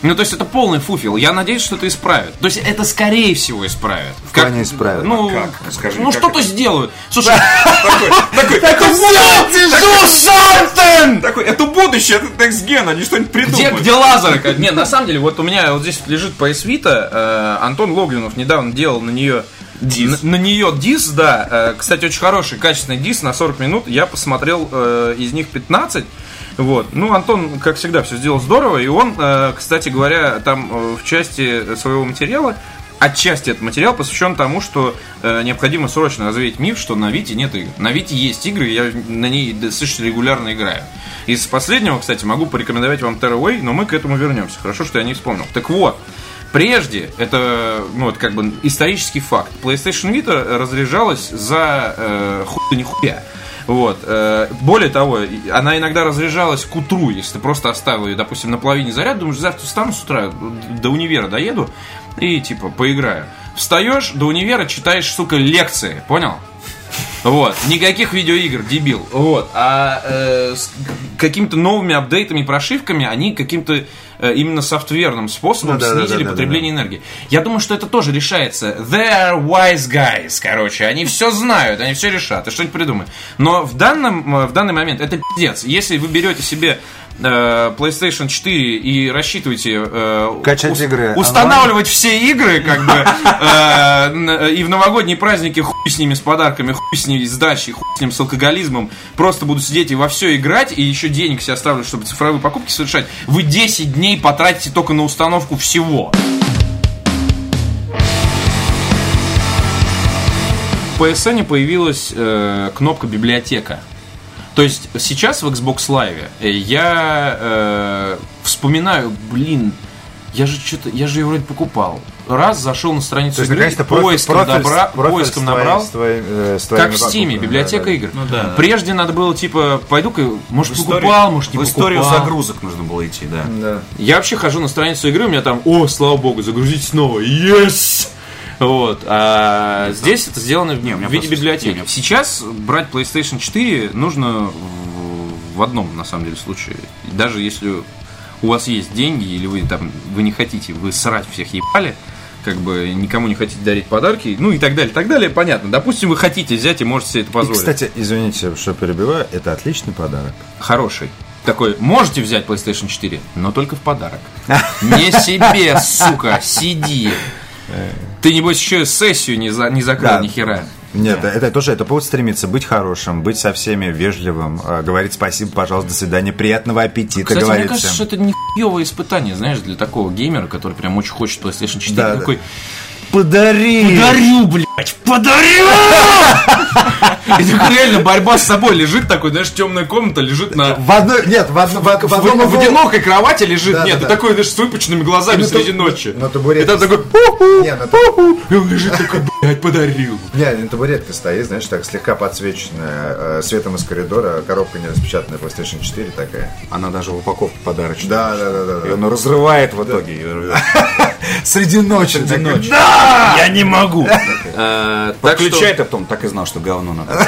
Ну, то есть это полный фуфел. Я надеюсь, что это исправят. То есть это скорее всего исправят. В плане исправят. Ну, Как? Скажи, ну как что-то это? сделают. Слушай, Такой, такой, такой, это будущее, это Next Gen, они что-нибудь где, придумают. где лазеры? как- Нет, на самом деле, вот у меня вот здесь лежит PS Vita. э, Антон Логвинов недавно делал на нее Дис. На, на нее дис, да. Э, Кстати, очень хороший, качественный дис на 40 минут. Я посмотрел э, из них 15. Вот. Ну, Антон, как всегда, все сделал здорово. И он, э, кстати говоря, там э, в части своего материала Отчасти этот материал посвящен тому, что э, необходимо срочно развеять миф, что на Вите нет игр. На Вите есть игры, я на ней достаточно регулярно играю. Из последнего, кстати, могу порекомендовать вам Terraway, но мы к этому вернемся. Хорошо, что я не вспомнил. Так вот, Прежде, это ну, вот как бы исторический факт, PlayStation Vita разряжалась за э, хуй да нихуя. Вот. э, Более того, она иногда разряжалась к утру, если ты просто оставил ее, допустим, на половине заряда, думаешь, завтра встану с утра, до универа доеду и, типа, поиграю. Встаешь, до универа читаешь, сука, лекции, понял? Вот, никаких видеоигр, дебил. Вот, а э, с какими-то новыми апдейтами, прошивками, они каким-то э, именно софтверным способом Ну да, да, снизили да, да, потребление энергии. Я думаю, что это тоже решается. They are wise guys, короче. Они все знают, они все решат и что-нибудь придумают. Но в данном, э, в данный момент это пиздец. Если вы берете себе PlayStation 4 и рассчитываете э, Качать игры устанавливать все игры, как бы, э, и в новогодние праздники хуй с ними с подарками, хуй с ними с дачей, хуй с ним с алкоголизмом, просто буду сидеть и во все играть, и еще денег себе оставлю, чтобы цифровые покупки совершать, вы 10 дней потратите только на установку всего. В PSN появилась э, кнопка библиотека. То есть сейчас в Xbox Live э, я э, вспоминаю, блин, я же что-то, я же ее вроде покупал. Раз зашел на страницу есть, игры, поиском, профиль добра- профиль поиском с твоей- набрал. с твоей- э, с Как в Стиме, библиотека да, да. игр. Ну да. Прежде надо было типа, пойду-ка, может В историю- покупал, может не в историю покупал. загрузок нужно было идти, да. Да. Я вообще хожу на страницу игры, у меня там, о, слава богу, загрузить снова, yes! Вот, а здесь это сделано в, Не, в виде библиотеки. не, Сейчас брать PlayStation 4 нужно в, одном, на самом деле, случае. Даже если у вас есть деньги, или вы там, вы не хотите, вы срать всех ебали, как бы никому не хотите дарить подарки, ну и так далее, так далее, понятно. Допустим, вы хотите взять и можете себе это И, позволить. кстати, извините, что перебиваю, это отличный подарок. хороший. Такой, можете взять PlayStation 4, но только в подарок. Не себе, сука, сиди. Ты, небось, еще сессию не, за, не закрыл Да. ни хера. Нет, это тоже это повод стремиться быть хорошим, быть со всеми вежливым, э, говорить спасибо, пожалуйста, до свидания, приятного аппетита, Кстати, мне говорить кажется, всем. что это не хуевое испытание, знаешь, для такого геймера, который прям очень хочет PlayStation 4. Да, да. Подари! подарю, блядь, подарю! И реально борьба с собой лежит такой, знаешь, темная комната лежит на... В одной, нет, в, одно- в, в В, одном в углу- одинокой кровати лежит, Да, нет, да, ты да. такой, знаешь, с выпученными глазами на среди ночи. на табуретке И там такой, Не, на таб- и он лежит такой, блядь, подарил. Не, на табуретке стоит, знаешь, так слегка подсвеченная э, светом из коридора, коробка не распечатанная PlayStation 4 такая. Она даже в упаковке подарочная. Да, да, да, да. И да. он разрывает в итоге. Среди ночи. такой, ночи. Да! не могу. Э, Так что- Подключает, а потом так и знал, что говно надо.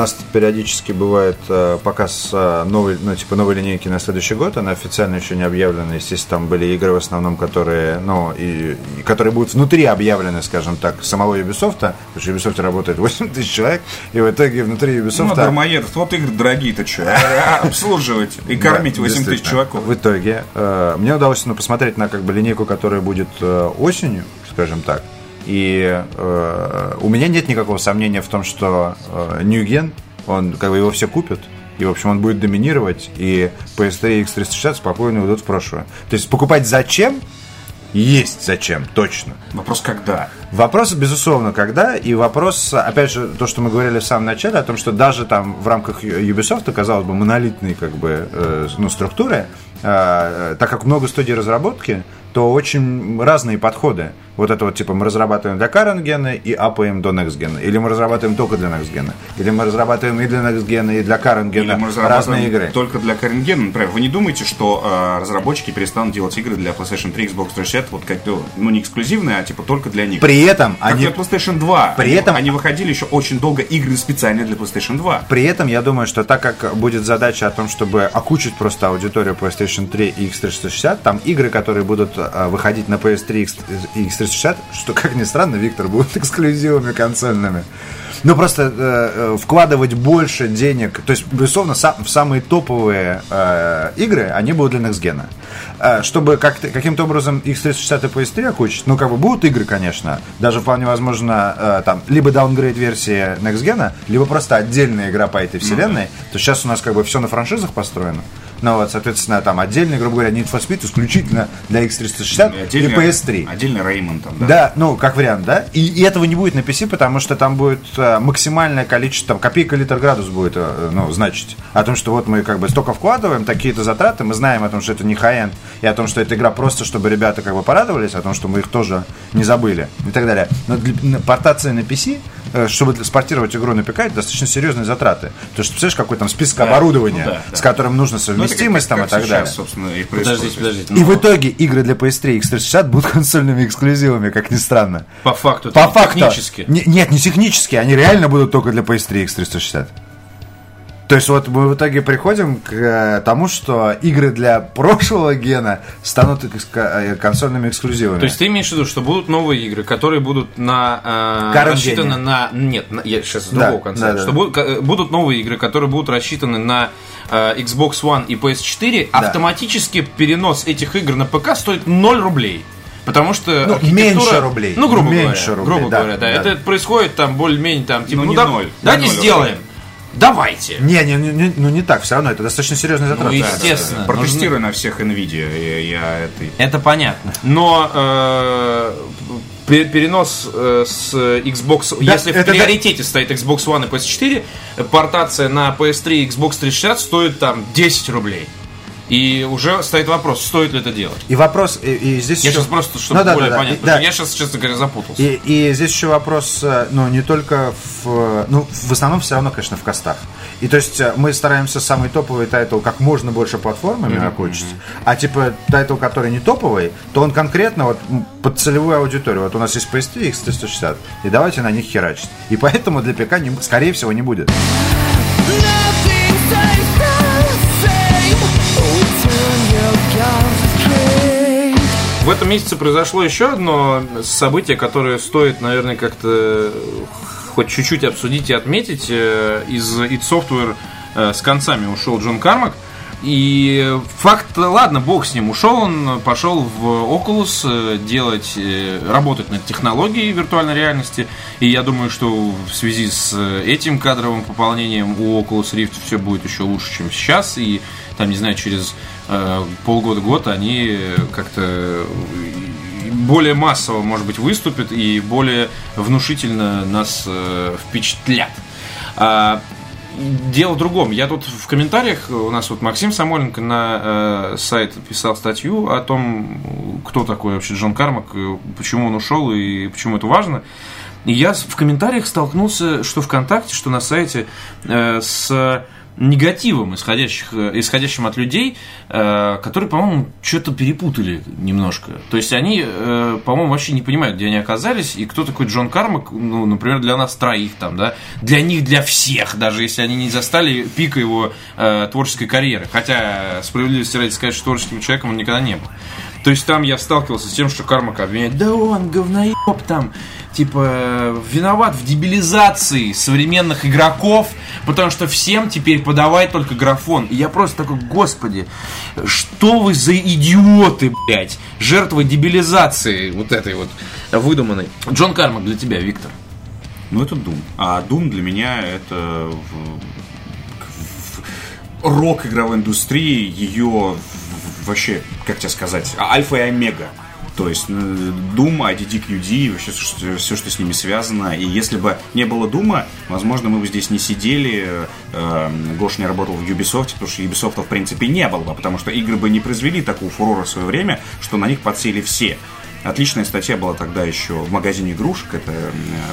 Нас периодически бывает э, показ э, новой, ну, типа новой линейки на следующий год. Она официально еще не объявлена. Естественно, там были игры в основном, которые, ну, и, и которые будут внутри объявлены, скажем так, самого Ubisoft. Потому что в Ubisoft работает 8 тысяч человек. И в итоге внутри Ubisoft... Ну, дармоедов, вот игры дорогие-то что? Обслуживать и кормить Да, 8 тысяч чуваков. В итоге э, мне удалось ну, посмотреть на как бы линейку, которая будет осенью, скажем так. И э, у меня нет никакого сомнения в том, что э, Gen, он как бы его все купят. И, в общем, он будет доминировать, и PS3 и X360 спокойно уйдут в прошлое. То есть покупать зачем? Есть зачем, точно. Вопрос когда? Вопрос, безусловно, когда, и вопрос, опять же, то, что мы говорили в самом начале, о том, что даже там в рамках Ubisoft, казалось бы, монолитные как бы, э, ну, структуры, э, так как много студий разработки, то очень разные подходы. Вот это вот, типа, мы разрабатываем для current гена и апаем до next гена. Или мы разрабатываем только для next гена. Или мы разрабатываем и для next гена, и для current гена. Разные игры. только для Каренгена, например. Вы не думаете, что э, разработчики перестанут делать игры для PlayStation 3, Xbox 360, вот как ну, ну, не эксклюзивные, а типа только для них? При этом Как они... для PlayStation 2. При Они- этом- Они выходили еще очень долго игры специально для PlayStation 2. При этом я думаю, что так как будет задача о том, чтобы окучить просто аудиторию PlayStation 3 и X360, там игры, которые будут э, выходить на PS3 и X360, что, как ни странно, Виктор, будут эксклюзивами консольными. Ну, просто э, э, вкладывать больше денег, то есть, безусловно, са- в самые топовые э, игры, они будут для Next Gen. Э, чтобы как-то, каким-то образом X360 и PS3 окучить, ну, как бы будут игры, конечно, даже вполне возможно, э, там, либо даунгрейд версии Next Gen, либо просто отдельная игра по этой вселенной, то сейчас у нас как бы все на франшизах построено. Ну вот, соответственно, там отдельный, грубо говоря, Need for Speed исключительно для X360 и, Отдельный- PS3. Отдельный Реймонд там, да. Да, ну, как вариант, да? И, и этого не будет на PC, потому что там будет э, максимальное количество, там, копейка литр градус будет, э, ну, значить. О том, что вот мы как бы столько вкладываем, такие-то затраты, мы знаем о том, что это не high-end, и о том, что эта игра просто, чтобы ребята как бы порадовались, о том, что мы их тоже не забыли, и так далее. Но для, портация на PC, чтобы для- спортировать игру на ПК, это достаточно серьезные затраты. То есть, представляешь, какой там список оборудования, ну да, да. с которым нужно Ну, это как- совместимость там как и так сейчас, далее. собственно, и. Подождите, подождите. И ну, в итоге игры для PS3 и X360 будут консольными эксклюзивами, как ни странно. По факту, По это факту. технически. Не- нет, не технически, они реально будут только для PS3 и X360. То есть вот мы в итоге приходим к э, тому, что игры для прошлого гена станут э, консольными эксклюзивами. То есть ты имеешь в виду, что будут новые игры, которые будут на э, рассчитаны на нет, на- я сейчас с Да, другого конца, да, да. что будут, ка- будут новые игры, которые будут рассчитаны на э, Xbox One и PS4, автоматически перенос этих игр на ПК стоит 0 рублей. Потому что Ну, архитектура- меньше рублей. Ну, грубо Меньше говоря. рублей, грубо да, говоря, да. да. Это происходит там более-менее там, типа, Ну, ну, не да- ноль, давайте сделаем. Давайте. Не, не, не, не- ну не так, все равно это достаточно серьезные затраты. Ну, естественно. Протестируй на всех NVIDIA. Я, я это... Это понятно. Но э, пе- перенос э, с Xbox, Да, если в это да. приоритете стоит Xbox One и PS4, э, портация на PS3 и Xbox 360 стоит там 10 рублей. И уже стоит вопрос, стоит ли это делать. И вопрос, и, и здесь Я еще- сейчас просто, чтобы Ну да, более да, да, понятно. и- да. Я сейчас, честно говоря, запутался. И, и здесь еще вопрос, э, ну, не только в... Ну, в основном все равно, конечно, в cost ах. И то есть э, мы стараемся самый топовый title как можно больше платформами окучить, а типа title, который не топовый, то он конкретно вот под целевую аудиторию. Вот у нас есть PS3 и X360, и давайте на них херачить. И поэтому для ПК, не- скорее всего, не будет. Nothing В этом месяце произошло еще одно событие, которое стоит, наверное, как-то хоть чуть-чуть обсудить и отметить. Э, Из id Software э, с концами ушел Джон Кармак. И факт, ладно, бог с ним, ушел он, пошел в Oculus э, делать, э, работать над технологией виртуальной реальности. И я думаю, что в связи с э, этим кадровым пополнением у Oculus Rift все будет еще лучше, чем сейчас. И там, не знаю, через э, полгода-год они как-то более массово, может быть, выступят и более внушительно нас э, впечатлят. Дело в другом. Я тут в комментариях, у нас вот Максим Самойленко на э, сайт писал статью о том, кто такой вообще Джон Кармак, э, почему он ушел и почему это важно. И я в комментариях столкнулся, что ВКонтакте, что на сайте, э, с негативом, исходящих, э, исходящим от людей, э, которые, по-моему, что-то перепутали немножко. То есть они, э, по-моему, вообще не понимают, где они оказались, и кто такой Джон Кармак, ну, например, для нас троих там, да, для них, для всех, даже если они не застали пика его э, творческой карьеры. Хотя, справедливости ради сказать, что творческим человеком он никогда не был. То есть там я сталкивался с тем, что Кармака обвиняет, да он говноеб там, типа, виноват в дебилизации современных игроков, потому что всем теперь подавай только графон. И я просто такой, господи, что вы за идиоты, блядь, жертвы дебилизации вот этой вот выдуманной. Джон Кармак для тебя, Виктор. Ну, это Doom. А Doom для меня это рок игровой индустрии, ее вообще, как тебе сказать, альфа и омега. То есть э, Doom, IDDQD, вообще все, что с ними связано. И если бы не было Дума, возможно, мы бы здесь не сидели. Э, Гоша не работал в Ubisoft, потому что Ubisoft в принципе не было бы, потому что игры бы не произвели такого фурора в свое время, что на них подсели все. Отличная статья была тогда еще в магазине игрушек, это э,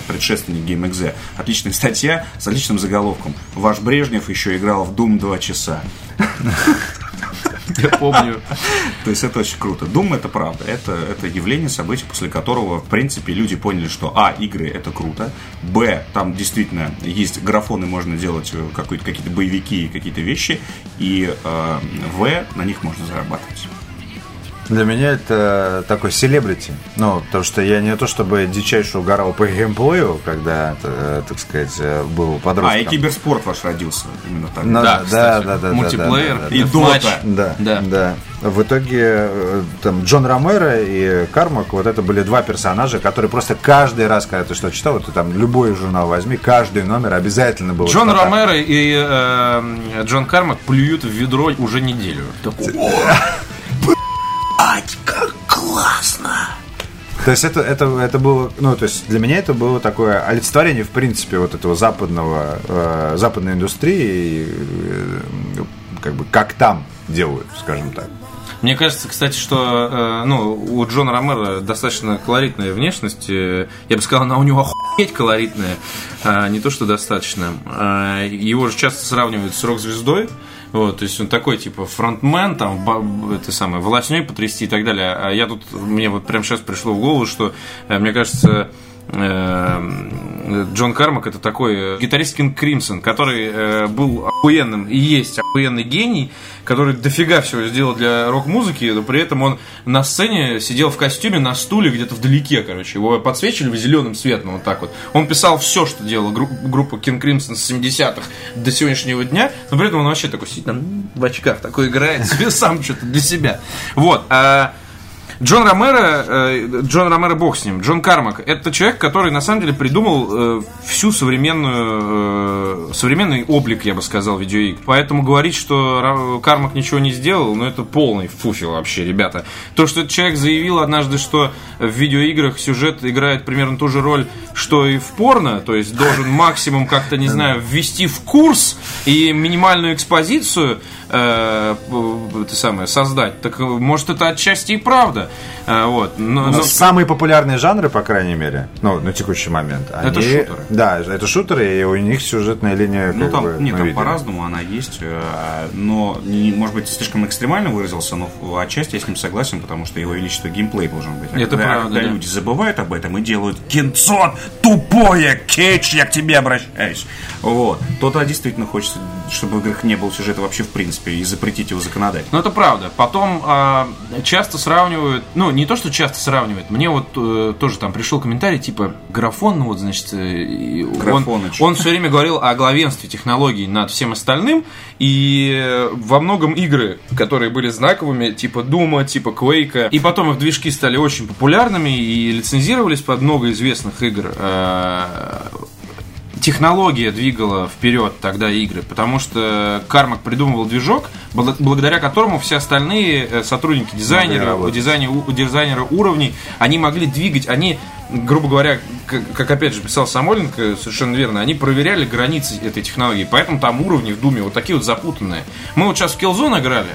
предшественник GameXZ. Отличная статья с отличным заголовком. Ваш Брежнев еще играл в Doom 2 часа. Я помню. То есть это очень круто. Doom это правда. Это, это явление, событие, после которого, в принципе, люди поняли, что А, игры это круто, Б, там действительно есть графоны, можно делать э, какие-то боевики и какие-то вещи, и э, В, на них можно зарабатывать. Для меня это такой селебрити. Ну, потому что я не то чтобы дичайше угорал по геймплею, когда, э, так сказать, э, был подростком. А, и киберспорт ваш родился именно так. Ну, Да, да, да, да, да, мультиплеер, да, да, да, И. Дота. Да, Да. да, В итоге э, там Джон Ромеро и Кармак, вот это были два персонажа, которые просто каждый раз, когда ты что читал, вот ты там любой журнал возьми, каждый номер обязательно был. Джон что-то. Ромеро и э, Джон Кармак плюют в ведро уже неделю. Такой, Ать, как классно! То есть это, это, это было, ну, то есть для меня это было такое олицетворение, в принципе, вот этого западного, э, западной индустрии, э, как бы, как там делают, скажем так. Мне кажется, кстати, что э, ну, у Джона Ромеро достаточно колоритная внешность. Э, Я бы сказал, она у него охуеть колоритная. а не то, что достаточно. А, Его же часто сравнивают с рок-звездой. Вот, то есть он такой, типа, фронтмен, там, это самое, волосней потрясти и так далее. А я тут, мне вот прямо сейчас пришло в голову, что, э, мне кажется, Джон Кармак это такой э, гитарист Кинг Кримсон, который э, был охуенным и есть охуенный гений, который дофига всего сделал для рок-музыки, но при этом он на сцене сидел в костюме на стуле где-то вдалеке, короче. Его подсвечивали зеленым светом вот так вот. Он писал все, что делала гру- группа Кинг Кримсон с 70-х до сегодняшнего дня, но при этом он вообще такой сидит там в очках, такой играет себе сам что-то для себя. Вот. а Джон Ромеро, э, Джон Ромеро бог с ним, Джон Кармак, это человек, который на самом деле придумал э, всю современную, э, современный облик, я бы сказал, видеоигр. Поэтому говорить, что Кармак ничего не сделал, ну это полный фуфел вообще, ребята. То, что этот человек заявил однажды, что в видеоиграх сюжет играет примерно ту же роль, что и в порно, то есть должен максимум как-то, не знаю, ввести в курс и минимальную экспозицию э, это самое, создать. Так э, может это отчасти и правда. Э, вот. Но, Ну, но- Самые популярные жанры, по крайней мере, ну, на текущий момент. Это они- шутеры. Да, это шутеры, и у них сюжетная линия Ну там, бы, нет, там видим. по-разному она есть, э, но, не, может быть, слишком экстремально выразился, но отчасти я с ним согласен, потому что его величество геймплей должен быть. А Это когда, правда, когда да. люди забывают об этом и делают кинцо тупое, кетч, я к тебе обращаюсь. Вот. То то действительно хочется, чтобы в играх не было сюжета вообще в принципе, и запретить его законодательно. Ну, это правда. Потом а, часто сравнивают, ну, не то, что часто сравнивают, мне вот э, тоже там пришел комментарий, типа, графон, ну, вот, значит, э, он, он все время говорил о главенстве технологий над всем остальным, и э, во многом игры, которые были знаковыми, типа Дума, типа Quake, и потом их движки стали очень популярными и лицензировались под много известных игр, э, технология двигала вперед тогда игры, потому что Кармак придумывал движок, бл- благодаря которому все остальные э, сотрудники дизайнеры, работать. дизайнеры, у- дизайнеры уровней, они могли двигать, они, грубо говоря, как, как опять же писал Самойленко, совершенно верно, они проверяли границы этой технологии, поэтому там уровни в Думе вот такие вот запутанные. Мы вот сейчас в Killzone играли,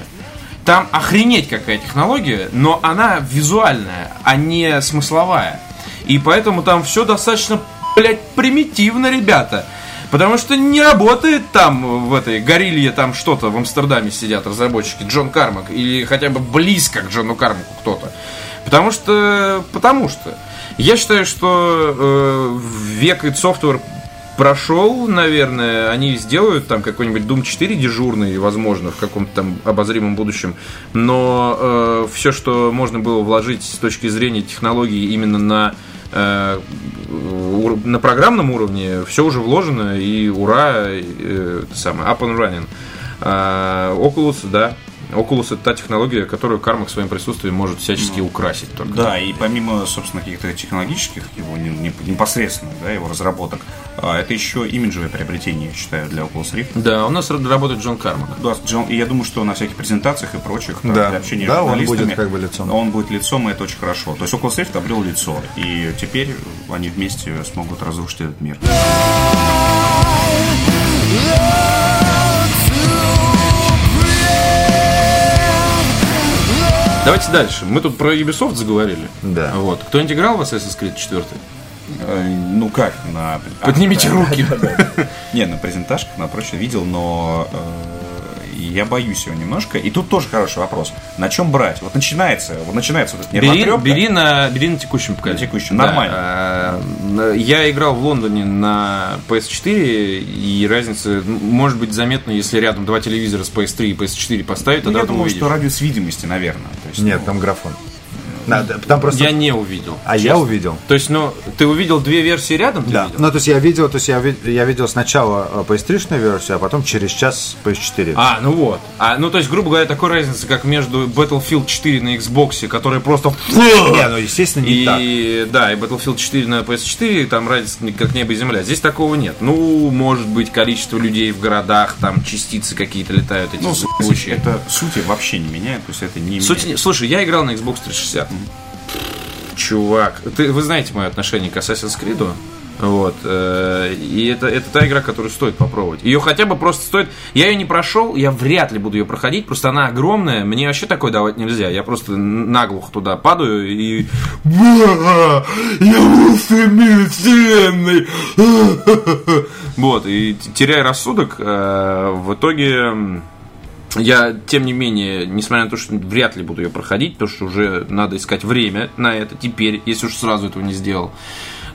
там охренеть какая технология, но она визуальная, а не смысловая. И поэтому там все достаточно, блядь, примитивно, ребята. Потому что не работает там в этой горилле там что-то в Амстердаме сидят разработчики Джон Кармак или хотя бы близко к Джону Кармаку кто-то. Потому что, потому что я считаю, что э, век id Software прошел, наверное, они сделают там какой-нибудь Doom 4 дежурный, возможно, в каком-то там обозримом будущем, но все, что можно было вложить с точки зрения технологий именно на э, на программном уровне, все уже вложено, и ура, и, э, это самое, up and running. А, Oculus, да, Oculus это та технология, которую Кармак своим присутствием может всячески украсить только. Да, и помимо, собственно, каких-то технологических, его не- не- непосредственных, да, его разработок, а, это еще имиджевое приобретение, я считаю, для Oculus Rift. Да, у нас работает Джон Кармак. Да, Джон- и я думаю, что на всяких презентациях и прочих там, Да. для общения Да, с он будет как бы лицом. Он будет лицом, и это очень хорошо. То есть Oculus Rift обрел лицо, и теперь они вместе смогут разрушить этот мир. Давайте дальше. Мы тут про Ubisoft заговорили. Да. Вот. Кто-нибудь играл в Assassin's Creed 4? Э, Ну как, на... Поднимите А, руки. Не, на презентажках, на прочее видел, но э, я боюсь его немножко. И тут тоже хороший вопрос. На чем брать? Вот начинается, вот начинается вот эта Бери, бери на, бери на текущем поколении. На текущем, Да, нормально. э, Я играл в Лондоне на PS4, и разница может быть заметна, если рядом два телевизора с PS3 и PS4 поставить, Ну, тогда я думаю, увидишь. что радиус видимости, наверное. То есть, Нет, ну, там графон. Надо, там просто... Я не увидел. А я увидел. То есть, ну, ты увидел две версии рядом? Да, видел? ну то есть я видел, то есть я, ви- я видел сначала э, PS3 версию, а потом через час PS4. А, ну вот. А, ну, то есть, грубо говоря, такой разницы, как между Battlefield 4 на Xbox, которая просто... Не, ну естественно не так. И да, и Battlefield 4 на PS4, там разница как небо и земля. Здесь такого нет. Ну, может быть, количество людей в городах, там частицы какие-то летают, эти ну, ебучие. это сути вообще не меняет, то есть это не Суть меняет. не- Слушай, я играл на Xbox 360. Чувак, ты, вы знаете мое отношение к Assassin's Creed. Вот. э, И это, это та игра, которую стоит попробовать. Ее хотя бы просто стоит. Я ее не прошел, я вряд ли буду ее проходить, просто она огромная. Мне вообще такое давать нельзя. Я просто наглухо туда падаю и. «Ба! Я в мир вселенной! Вот, и теряя рассудок, э, в итоге я, тем не менее, несмотря на то, что вряд ли буду ее проходить, потому что уже надо искать время на это теперь, если уж сразу этого не сделал,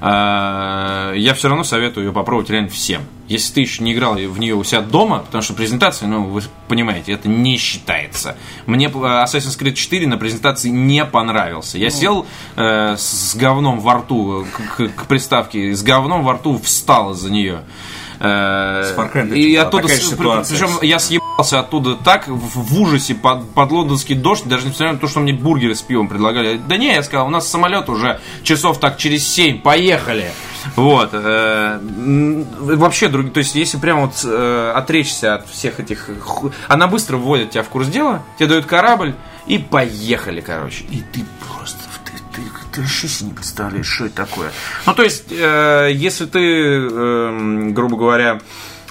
а, я все равно советую ее попробовать реально всем. Если ты еще не играл в нее у себя дома, потому что презентация, ну, вы понимаете, это не считается. Мне э, Assassin's Creed 4 на презентации не понравился. Я сел э, с говном во рту к, к- к приставке, с говном во рту встал из-за нее. Э, С Far Cry и была оттуда, такая же с- ситуация. причем я съебался оттуда так в, ужасе под, под лондонский дождь, даже несмотря на то, что мне бургеры с пивом предлагали. Да не, я сказал, у нас самолет уже часов так через 7, поехали. Вот. э, вообще, друг, то есть, если прям вот э, отречься от всех этих... Она быстро вводит тебя в курс дела, тебе дают корабль, и поехали, короче. И ты просто... Ты, вообще себе не представляешь, что это такое. Ну, то есть, э, если ты, эм, грубо говоря,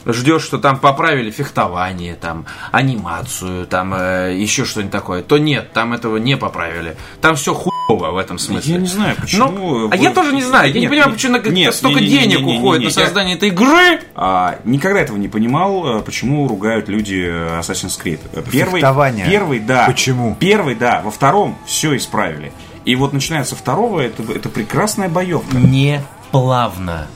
ждешь, что там поправили фехтование, там, анимацию, там, э, еще что-нибудь такое, то нет, там этого не поправили. Там все хуево в этом смысле. Я не знаю, почему... Ну, а я тоже не знаю. Я не Нет, понимаю, нет, почему на- нет, столько не-не-не-не-не-не, денег уходит на я- создание этой игры. А, никогда этого не понимал, э, почему ругают люди э, Assassin's Creed. Э, Первый, Фехтование. первый, да. Почему? Первый, да. Во втором все исправили. И вот начиная со второго, это, это прекрасная боевка. Не плавно.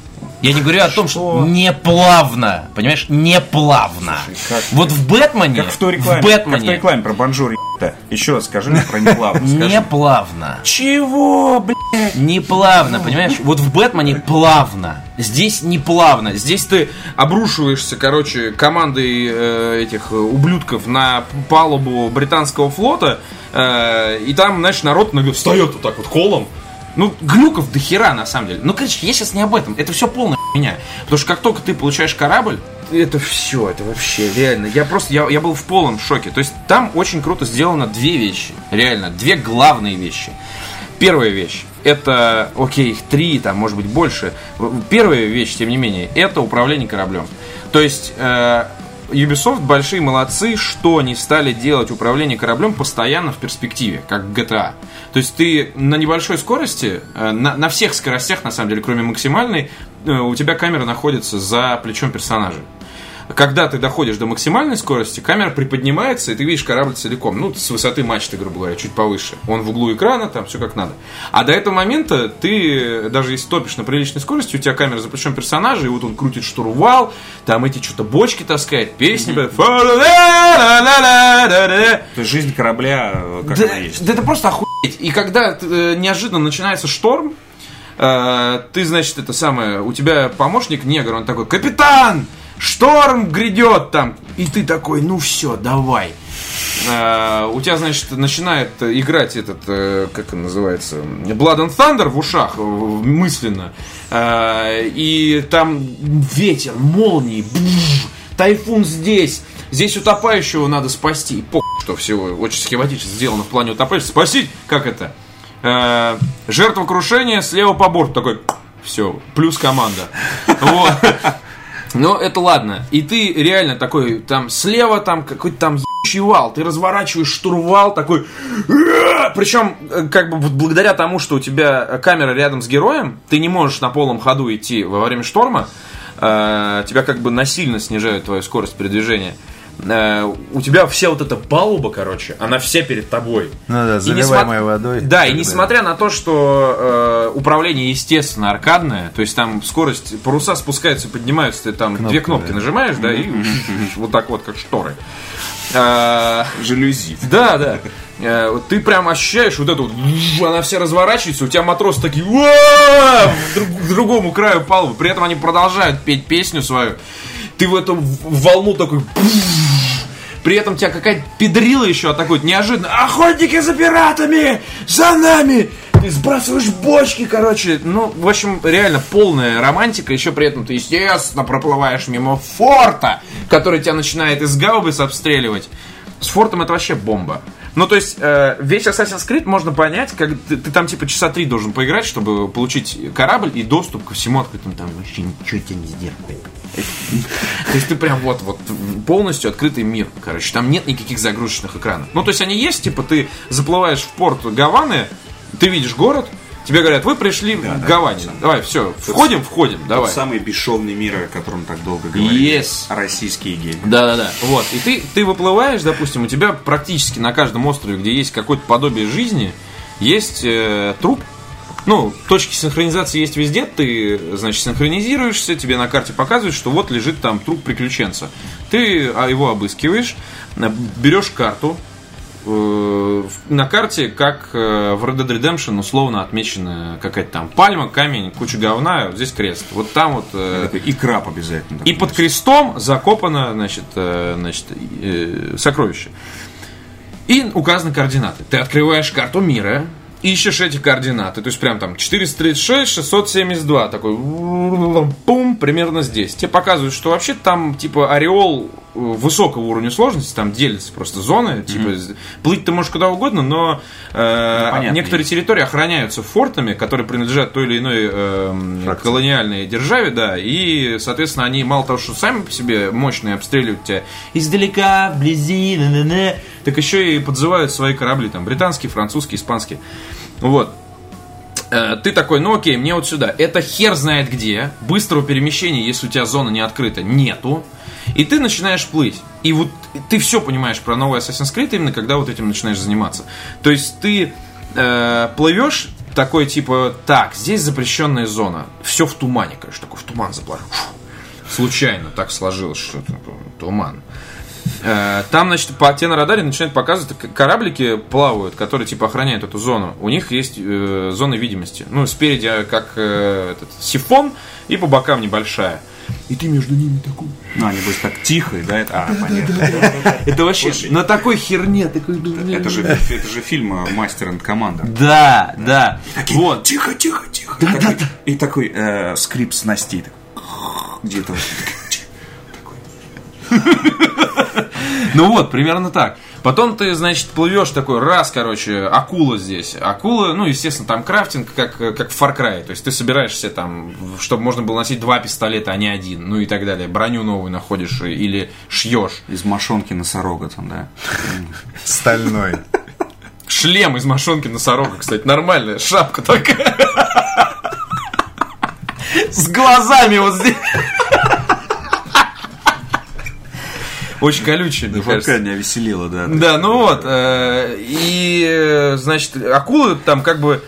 Я не говорю о том, что не плавно. Понимаешь, не плавно. как- Вот в Бэтмене, Как в той рекламе, в как в той Бэтмене рекламе про Бонжур, ебта. Еще раз скажи мне про неплавно. скажи. не плавно. Чего, блядь? Не плавно, понимаешь? Вот в Бэтмене плавно. Здесь не плавно. Здесь ты обрушиваешься, короче, командой э, этих ублюдков на палубу британского флота, э, и там, знаешь, народ встает вот так вот колом. Ну, глюков до хера, на самом деле. Ну, короче, я сейчас не об этом. Это все полная меня. Потому что как только ты получаешь корабль, это все, это вообще реально. Я просто, я, я был в полном шоке. То есть там очень круто сделано две вещи. Реально, две главные вещи. Первая вещь, это, окей, их три, там, может быть, больше. Первая вещь, тем не менее, это управление кораблем. То есть, э, Ubisoft большие молодцы, что они стали делать управление кораблем постоянно в перспективе, как GTA. То есть ты на небольшой скорости, э, на, на всех скоростях, на самом деле, кроме максимальной, э, у тебя камера находится за плечом персонажа. Когда ты доходишь до максимальной скорости, камера приподнимается, и ты видишь корабль целиком. Ну, с высоты мачты, грубо говоря, чуть повыше. Он в углу экрана, там все как надо. А до этого момента ты, даже если топишь на приличной скорости, у тебя камера за плечом персонажа, и вот он крутит штурвал, там эти что-то бочки таскает, песни. блядь. Фа-ла-ла-ла-ла-ла-ла. То есть жизнь корабля, э, как Да, она есть. да это просто охуеть. И когда э, неожиданно начинается шторм, э, ты, значит, это самое, у тебя помощник негр, он такой, капитан, шторм грядет там. И ты такой, ну все, давай. Э, у тебя, значит, начинает играть этот, э, как он называется, Blood and Thunder в ушах мысленно. Э, и там ветер, молнии, бжж, тайфун здесь. Здесь утопающего надо спасти. И по что всего очень схематично сделано в плане утопающего. Спасить, как это? Э, жертва крушения слева по борту. Такой, все, плюс команда. Вот. Но это ладно. И ты реально такой, там слева там какой-то там ебучий вал. Ты разворачиваешь штурвал такой. Причем, э, как бы благодаря тому, что у тебя камера рядом с героем, ты не можешь на полном ходу идти во время шторма. э, Тебя как бы насильно снижают твою скорость передвижения. Э, у тебя вся вот эта палуба, короче, она вся перед тобой. Ну да, И заливаемая несмо- водой. Да, и несмотря на то, что э, управление, естественно, аркадное, то есть там скорость, паруса спускаются и поднимаются, ты там две кнопки да. нажимаешь, да, и вот так вот, как шторы. Э, Жалюзи. да, да. Э, Ты прям ощущаешь вот эту вот, она вся разворачивается, у тебя матросы такие к друг- к другому краю палубы, при этом они продолжают петь песню свою. Ты в эту волну такой при этом тебя какая-то педрила еще атакует неожиданно. Охотники за пиратами! За нами! Ты сбрасываешь бочки, короче. Ну, в общем, реально полная романтика. Еще при этом ты, естественно, проплываешь мимо форта, который тебя начинает из гаубиц обстреливать. С фортом это вообще бомба. Ну, то есть, э, весь Assassin's Creed можно понять, как ты, ты там типа часа три должен поиграть, чтобы получить корабль и доступ ко всему открытому. Там вообще ничего тебе не сделать. То есть ты прям вот, вот полностью открытый мир, короче. Там нет никаких загрузочных экранов. Ну, то есть они есть, типа ты заплываешь в порт Гаваны, ты видишь город, тебе говорят, вы пришли в да, Гаване. Давай, все, входим, входим, Тот давай. самый бесшовный мир, о котором так долго говорили. Yes. Российские геи. Да-да-да. Вот. И ты, ты выплываешь, допустим, у тебя практически на каждом острове, где есть какое-то подобие жизни, есть э, труп. Ну, точки синхронизации есть везде, ты, значит, синхронизируешься, тебе на карте показывают, что вот лежит там труп приключенца. Ты а, его обыскиваешь, э, берешь карту, на карте, как э, в Red Dead Redemption, условно отмечена какая-то там пальма, камень, куча говна, вот здесь крест. Вот там вот... э, И краб обязательно. и под крестом закопано, значит, э, значит э, сокровище. И указаны координаты. Ты открываешь карту мира, ищешь эти координаты. То есть прям там 436, 672. Такой пум, примерно здесь. Тебе показывают, что вообще там типа ореол э, высокого уровня сложности, там делятся просто зоны. Типа плыть ты можешь куда угодно, но э, понятно, некоторые есть. территории охраняются фортами, которые принадлежат той или иной э, колониальной державе, да, и, соответственно, они мало того, что сами по себе мощные обстреливают тебя издалека, вблизи, на так еще и подзывают свои корабли, там, британские, французские, испанские. Вот. Э, Ты такой, ну окей, мне вот сюда. Это хер знает где. Быстрого перемещения, если у тебя зона не открыта, нету. И ты начинаешь плыть. И вот ты все понимаешь про новый Assassin's Creed именно когда вот этим начинаешь заниматься. То есть ты э, плывешь такой типа, так, здесь запрещенная зона. Все в тумане, конечно, такой в туман. Фу. Случайно так сложилось, что туман. Там, значит, по тебе на радаре начинают показывать, кораблики плавают, которые типа охраняют эту зону. У них есть э, зоны видимости. Ну, спереди э, как э, этот сифон, и по бокам небольшая. И ты между ними такой. Ну, они будут так тихо, да? Это, а, понятно. Это вообще на такой херне такой. Это же, это же фильм э, «Мастер и команда». Да, да. Вот. Тихо, тихо, тихо. И такой- И такой э, скрип снастей. Где-то. Ну вот, примерно так. Потом ты, значит, плывешь такой, раз, короче, акула здесь. Акула, ну, естественно, там крафтинг, как, как в Far Cry. То есть ты собираешься там, чтобы можно было носить два пистолета, а не один, ну и так далее. Броню новую находишь или шьешь. Из мошонки носорога там, да. Стальной. Шлем из мошонки носорога, кстати, нормальная шапка такая. С глазами вот здесь. Очень колючая, мне кажется. не овеселило, да. Да, ну вот, э, и, э, значит, акулы там как бы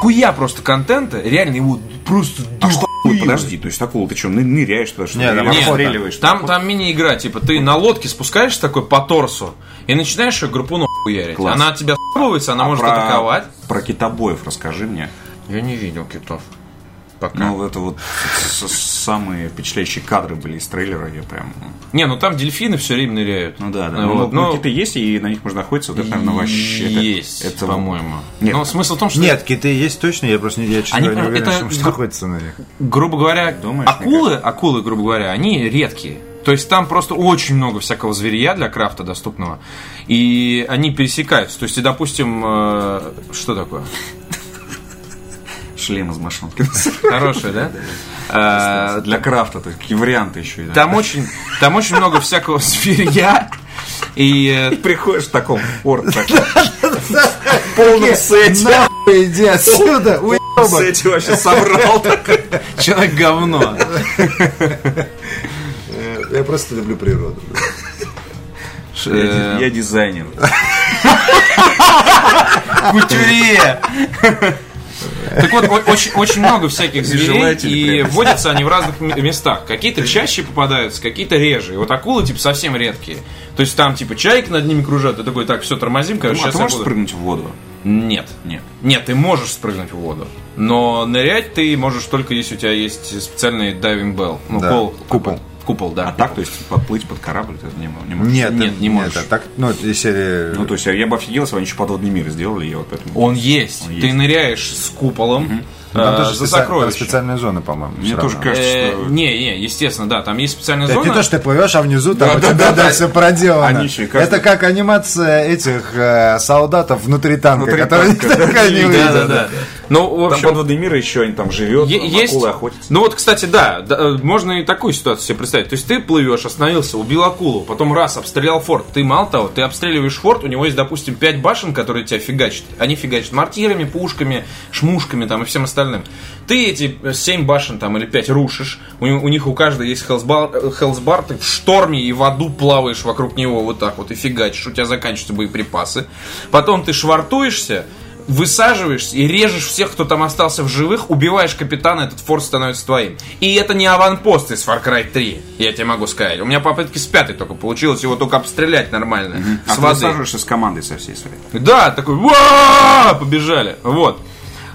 хуя просто контента, реально его просто А что, подожди, то есть акула, ты что, ныряешь туда, что Не, ли? там отстреливаешь? Там, там мини-игра, типа, ты на лодке спускаешься такой по торсу и начинаешь ее группу хуярить. Класс. Она от тебя с***ывается, она А может про- атаковать. Про китобоев расскажи мне. Я не видел китов. Пока. Ну, это вот с- с- самые впечатляющие кадры были из трейлера, я прям... ну, Не, ну там дельфины все время ныряют. Ну да, да. Ну, Ну, вот, ну, но- киты есть, и на них можно охотиться, вот это, наверное, вообще... это- Есть, это, по-моему. Нет. Но смысл в том, что Нет, киты есть точно, я просто не, я, честно Они не уверен, это что можно охотиться на них. грубо говоря, Думаешь, акулы, акулы, грубо говоря, они редкие. То есть там просто очень много всякого зверья для крафта доступного. И они пересекаются. То есть, и, допустим, э, что такое? Шлем из мошонки. Хорошее, да? Э, Для крафта, то есть какие варианты еще. да. Там очень, там очень много всякого зверья. И э, приходишь в таком порт, полном сете. Нахуй иди отсюда, уебок. Сете вообще собрал. так. человек говно. Я просто люблю природу. Э, Я дизайнер. Кутюрье! Так вот, очень, очень много всяких зверей, и водятся они в разных местах. Какие-то чаще попадаются, какие-то реже. И вот акулы, типа, совсем редкие. То есть там, типа, чайки над ними кружат, ты такой, так, все, тормозим, короче, А ты можешь буду». спрыгнуть в воду? Нет. Нет. Нет, ты можешь спрыгнуть в воду. Но нырять ты можешь только если у тебя есть специальный дайвинг белл. Ну, Да, кол- купол. Купол, да. А так, то есть подплыть под корабль ты не, не можешь? Нет, Нет, ты- не можешь. а так, ну, серии... Ну, то есть я, бы офигел, если бы они еще подводный мир сделали, я вот поэтому... Он есть. Он ты есть. ныряешь с куполом Ну, там э, тоже за специаль- там сокровищем. специальные зоны, по-моему. Мне тоже равно. кажется, Э, что... Не, не, естественно, да, там есть специальная Это зона. не то, что ты плывешь, а внизу там Да, у да, тебя да, да, да. все проделано. Они еще каждый- Это как анимация этих э, солдатов внутри танка, Внутри которые танка, да. никогда не Да, увидят. да, да. Ну, в Там общем, подводный мир еще, они там живет, Е- там есть. акулы охотятся. Ну вот, кстати, да, да, э, можно и такую ситуацию себе представить. То есть ты плывешь, остановился, убил акулу, потом раз обстрелял форт. Ты мало того, ты обстреливаешь форт, у него есть, допустим, 5 башен, которые тебя фигачат. Они фигачат мортирами, пушками, шмушками там и всем остальным. Ты эти 7 башен там или 5 рушишь, у, них- у них у каждой есть хелсбар, э, хелсбар, ты в шторме и в аду плаваешь вокруг него вот так вот и фигачишь, у тебя заканчиваются боеприпасы. Потом ты швартуешься, высаживаешься и режешь всех, кто там остался в живых, убиваешь капитана, этот форт становится твоим. И это не аванпост из Far Cry 3, я тебе могу сказать. У меня попытки с пятой только получилось его только обстрелять нормально. А С ты воды. высаживаешься с командой со всей своей. Да, такой, побежали. Вот.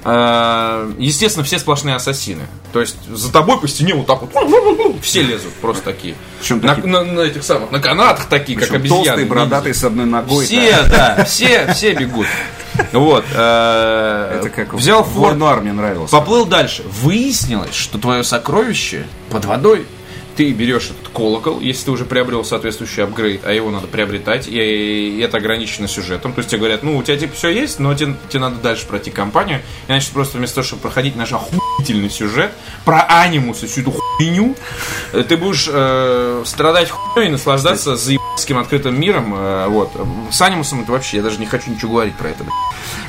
Э, Естественно, все сплошные ассасины. То есть за тобой по стене вот так вот все лезут, просто такие. Причем на, такие- на- на этих самых, на канатах такие, как Причем обезьяны. толстые, бородатые, с одной ногой. Все, да, все, все бегут. Вот. э, Это как взял Войну армии нравилось. Поплыл дальше. Выяснилось, что твое сокровище под водой. Ты берешь этот колокол, если ты уже приобрел соответствующий апгрейд, а его надо приобретать, и это ограничено сюжетом. То есть тебе говорят, ну, у тебя типа все есть, но тебе, тебе надо дальше пройти кампанию. Иначе просто вместо того, чтобы проходить наш охуительный сюжет про анимус и всю эту хуйню, э, ты будешь э, страдать хуйней и наслаждаться заебским открытым миром. э, вот. С анимусом это вообще, я даже не хочу ничего говорить про это. блядь.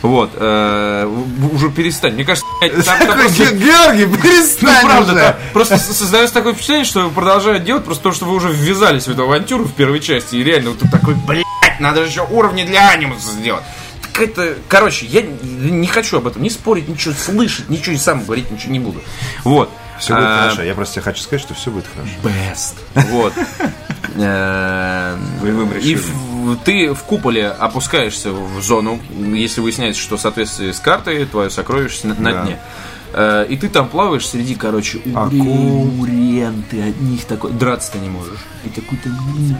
Вот. э, уже перестань. Мне кажется, там- там просто- «Ге- Георгий, ну, перестань правда, уже. да. Просто создается такое впечатление, что его продолжают делать, просто потому что вы уже ввязались в эту авантюру в первой части, и реально вот тут такой, блядь, надо же еще уровни для анимуса сделать. Это, короче, я не не хочу об этом не спорить, ничего слышать, ничего и сам говорить ничего не буду. Вот. Все будет А, хорошо. Я просто тебе хочу сказать, что все будет хорошо. Best. Вот. Э, И в- ты в куполе опускаешься в зону, если выясняется, что в соответствии с картой твое сокровище на, на Да. дне. Э, И ты там плаваешь среди, короче, урен, ты от них такой, драться ты не можешь. И такой ты, м, м,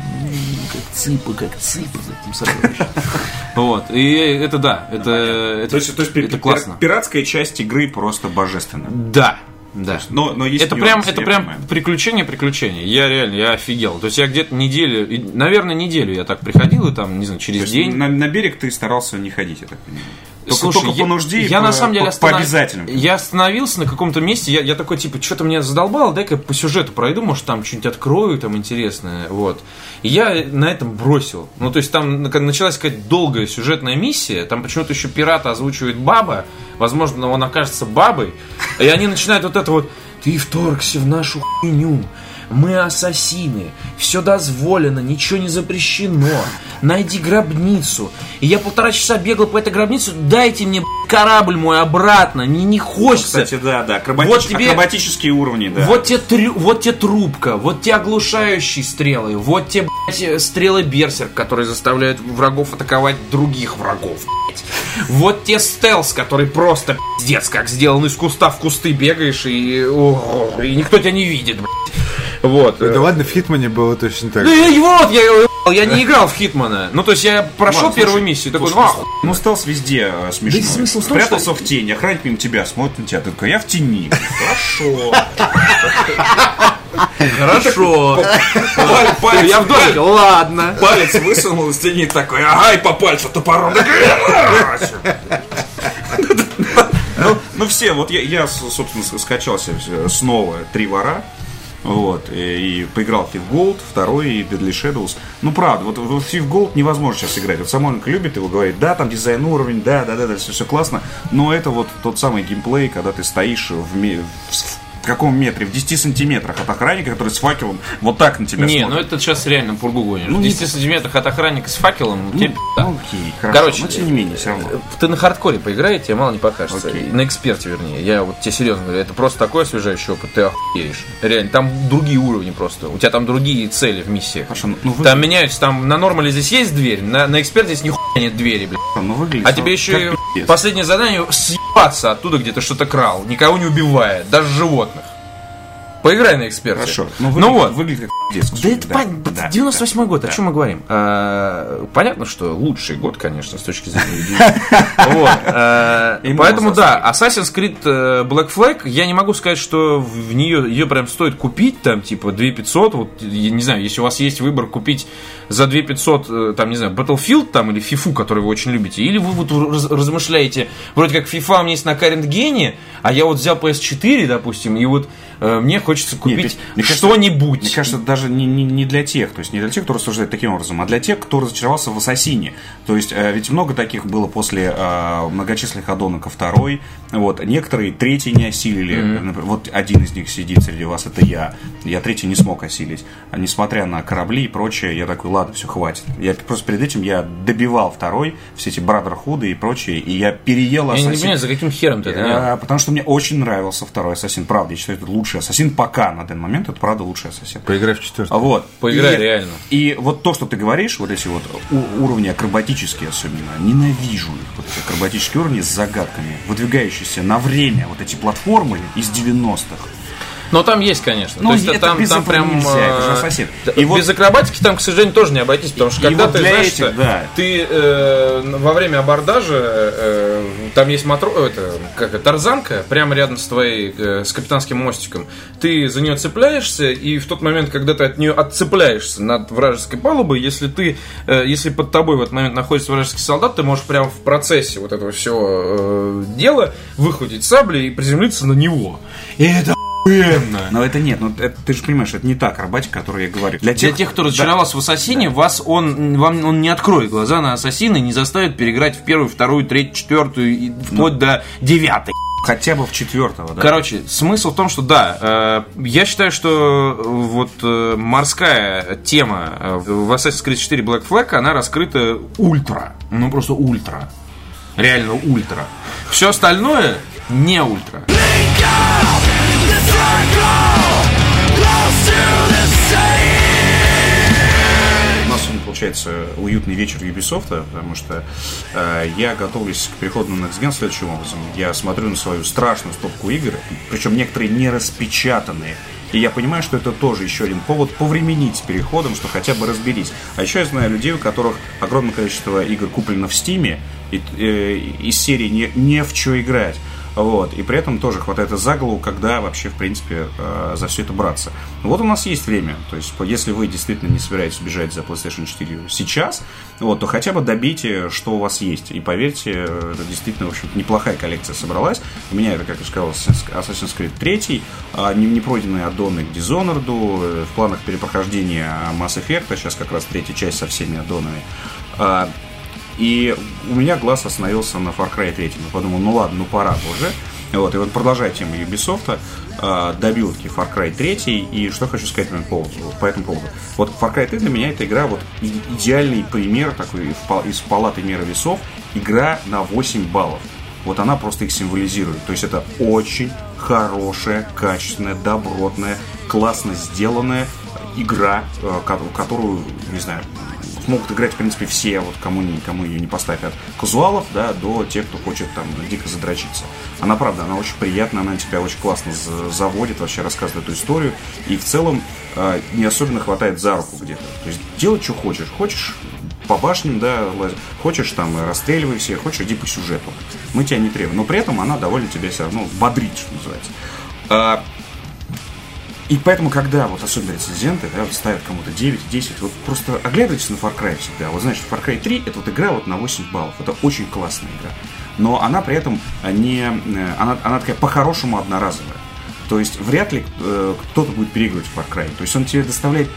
как цыпа, как цыпа за этим сокровищем. Вот, и это да, это, это, То есть, то есть пи- это пи- классно. пиратская часть игры просто божественна. Да, да. Но, но есть Это прям, нюансы, это прям понимаю. приключение, приключение. Я реально, я офигел. То есть я где-то неделю, наверное, неделю я так приходил, и там, не знаю, через день. На, на берег ты старался не ходить, я так понимаю. Только, Слушай, только я, по нужде и я по, на самом деле по, останов- по обязательным. Я остановился на каком-то месте, я, я такой, типа, что-то меня задолбало, дай-ка по сюжету пройду, может, там что-нибудь открою, там интересное, вот. И я на этом бросил. Ну, то есть там на- началась какая-то долгая сюжетная миссия, там почему-то еще пирата озвучивает баба, возможно, он окажется бабой, и они начинают вот это вот, ты вторгся в нашу хуйню, мы ассасины, все дозволено, ничего не запрещено. Найди гробницу. И я полтора часа бегал по этой гробнице, дайте мне корабль мой обратно, не, не хочется. Кстати, да, да, акробати- Вот тебе- акробатические уровни, да. Вот тебе, трю- вот тебе трубка, вот тебе оглушающие стрелы, вот тебе, блядь, стрелы берсерк, которые заставляют врагов атаковать других врагов, блядь. Вот тебе стелс, который просто пиздец, как сделан из куста в кусты бегаешь и, и никто тебя не видит, блядь. Вот. Да ладно, в Хитмане было точно так. Ну и вот, я, ебал, я не играл в Хитмана. Ну, то есть я прошел Ладно, первую миссию, такой, ну, ну, стелс везде э, смешно. Да и смысл в том, Спрятался что- в тени, охранник мимо тебя смотрит на тебя, ты такой, я в тени. Хорошо. хорошо. Я в домике, ладно. Палец высунул из тени такой, ага, и по пальцу топором. Ну, ну все, вот я, я, собственно, скачался снова три вора. Вот, и, поиграл в Thief Gold, второй и Deadly Shadows. Ну, правда, вот в Thief Gold невозможно сейчас играть. Вот Самойленко любит его, говорит, да, там дизайн уровень, да, да, да, да, все, все классно. Но это вот тот самый геймплей, когда ты стоишь в, ме- в- каком метре? В 10 сантиметрах от охранника, который с факелом вот так на тебя Не, ну смотрит. это сейчас реально пургу гонишь. Ну, в не- 10 сантиметрах от охранника с факелом, тебе пизда. Ну, окей, хорошо. Короче, но тем не менее, все равно. э, Ты на хардкоре поиграй, тебе мало не покажется. Окей. На эксперте, вернее. Я вот тебе серьезно говорю, это просто такой освежающий опыт, ты охуеешь. Реально, там другие уровни просто. У тебя там другие цели в миссиях. Хорошо, ну, вы- Там меняются, там на нормале здесь есть дверь, на, на эксперте здесь нихуя нет двери, блядь. ну, выглядит А ну, тебе еще и последнее задание съебаться оттуда, где ты что-то крал, никого не убивая, даже животных. Поиграй на эксперте. Хорошо. Ну, выглядит- вот. Выглядит как пиздец. Да это понятно. да, 98 год, о да. чем мы говорим? А, понятно, что лучший год, конечно, с точки зрения. Вот. И Поэтому да, Assassin's Creed э, Black Flag, я не могу сказать, что в нее ее прям стоит купить, там, типа, 2500, вот, не знаю, если у вас есть выбор купить за 2500, э, там, не знаю, Battlefield, там, или FIFA, который вы очень любите, или вы вот раз- размышляете, вроде как FIFA у меня есть на Current Gen, а я вот взял PS4, допустим, и вот э, мне хочется купить что-нибудь. Мне кажется, даже не, не, не для тех, то есть не для тех, кто рассуждает таким образом, а для тех, кто разочаровался в Ассасине. То есть э, ведь много таких было после э, многочисленных аддонов ко второй. Вот, некоторые третий не осилили. Например, вот один из них сидит среди вас, это я. Я третий не смог осилить. А несмотря на корабли и прочее, я такой, ладно, все, хватит. Я просто перед этим я добивал второй, все эти Brotherhood и прочее, и я переел Я не Ассасин. понимаю, за каким хером ты это делал? Потому что мне очень нравился второй Ассасин. Правда, я считаю, это лучший Ассасин пока на данный момент. Это правда лучший Ассасин. Поиграй в четвертый. А Вот. Поиграй, И- реально. И вот то, что ты говоришь, вот эти вот у- уровни акробатические особенно, ненавижу их. Вот эти акробатические уровни с загадками, выдвигающиеся на время вот эти платформы из 90-х. Но там есть, конечно. Ну, То есть это там, без там прям. нельзя, это же э, да, И вот- без акробатики там, к сожалению, тоже не обойтись, потому что когда вот ты знаешь, этих, что да. ты э, во время абордажа э, там есть матро, это как это, тарзанка прямо рядом с твоей э, с капитанским мостиком. Ты за нее цепляешься, и в тот момент, когда ты от нее отцепляешься над вражеской палубой, если ты, э, если под тобой в этот момент находится вражеский солдат, ты можешь прямо в процессе вот этого всего э, дела выхватить сабли и приземлиться на него. И это охуенно. Но это нет, ну это, ты же понимаешь, это не та акробатика, о которой я говорю. Для тех, кто разочаровался в Ассасине, вас он, вам он не откроет глаза на Ассасина и не заставит переиграть в первую, вторую, третью, четвертую и вплоть до девятой. Хотя бы в четвертого, да? Короче, смысл в том, что да, э, я считаю, что э, вот э, морская тема э, в Assassin's Creed 4 Black Flag, она раскрыта ультра. Ну просто ультра. Реально ультра. Все остальное не ультра. Сегодня получается уютный вечер Ubisoft, потому что э, я готовлюсь к переходу на Next Gen следующим образом. Я смотрю на свою страшную стопку игр, причем некоторые не распечатанные. И я понимаю, что это тоже еще один повод повременить с переходом, что хотя бы разберись. А еще я знаю людей, у которых огромное количество игр куплено в Стиме, и, э, из серии не, не в что играть. Вот, и при этом тоже хватает за голову, когда вообще, в принципе, э, за все это браться. Вот у нас есть время. То есть, если вы действительно не собираетесь бежать за PlayStation 4 сейчас, вот, то хотя бы добейте, что у вас есть. И поверьте, это действительно, в общем неплохая коллекция собралась. У меня это, как я сказал, Assassin's Creed 3, а, не, не пройденные аддоны к Dishonored, э, в планах перепрохождения Mass Effect, а сейчас как раз третья часть со всеми аддонами. А, и у меня глаз остановился на Far Cry 3. Я подумал, ну ладно, ну пора уже. Вот, и вот продолжая тему Ubisoft, э, добил таки Far Cry 3, и что хочу сказать по поводу. По этому поводу. Вот Far Cry 3 для меня эта игра вот идеальный пример такой из палаты меры весов. Игра на 8 баллов. Вот она просто их символизирует. То есть это очень хорошая, качественная, добротная, классно сделанная игра, э, ко- которую, не знаю, могут играть, в принципе, все, вот кому, не, кому ее не поставят, от казуалов, да, до тех, кто хочет там дико задрочиться. Она, правда, она очень приятная, она тебя очень классно за- заводит, вообще рассказывает эту историю, и в целом э, не особенно хватает за руку где-то. То есть делай, что хочешь. Хочешь по башням, да, лазь. хочешь там расстреливай всех, хочешь иди по сюжету. Мы тебя не требуем. Но при этом она довольно тебя все равно бодрит, что называется. И поэтому, когда вот особенно рецензенты да, ставят кому-то 9, 10, вот просто оглядывайтесь на Far Cry всегда. Вот знаешь, Far Cry 3 это вот игра вот на 8 баллов. Это очень классная игра. Но она при этом не... э, Она, она такая по-хорошему одноразовая. То есть вряд ли э, кто-то будет переигрывать в Far Cry. То есть он тебе доставляет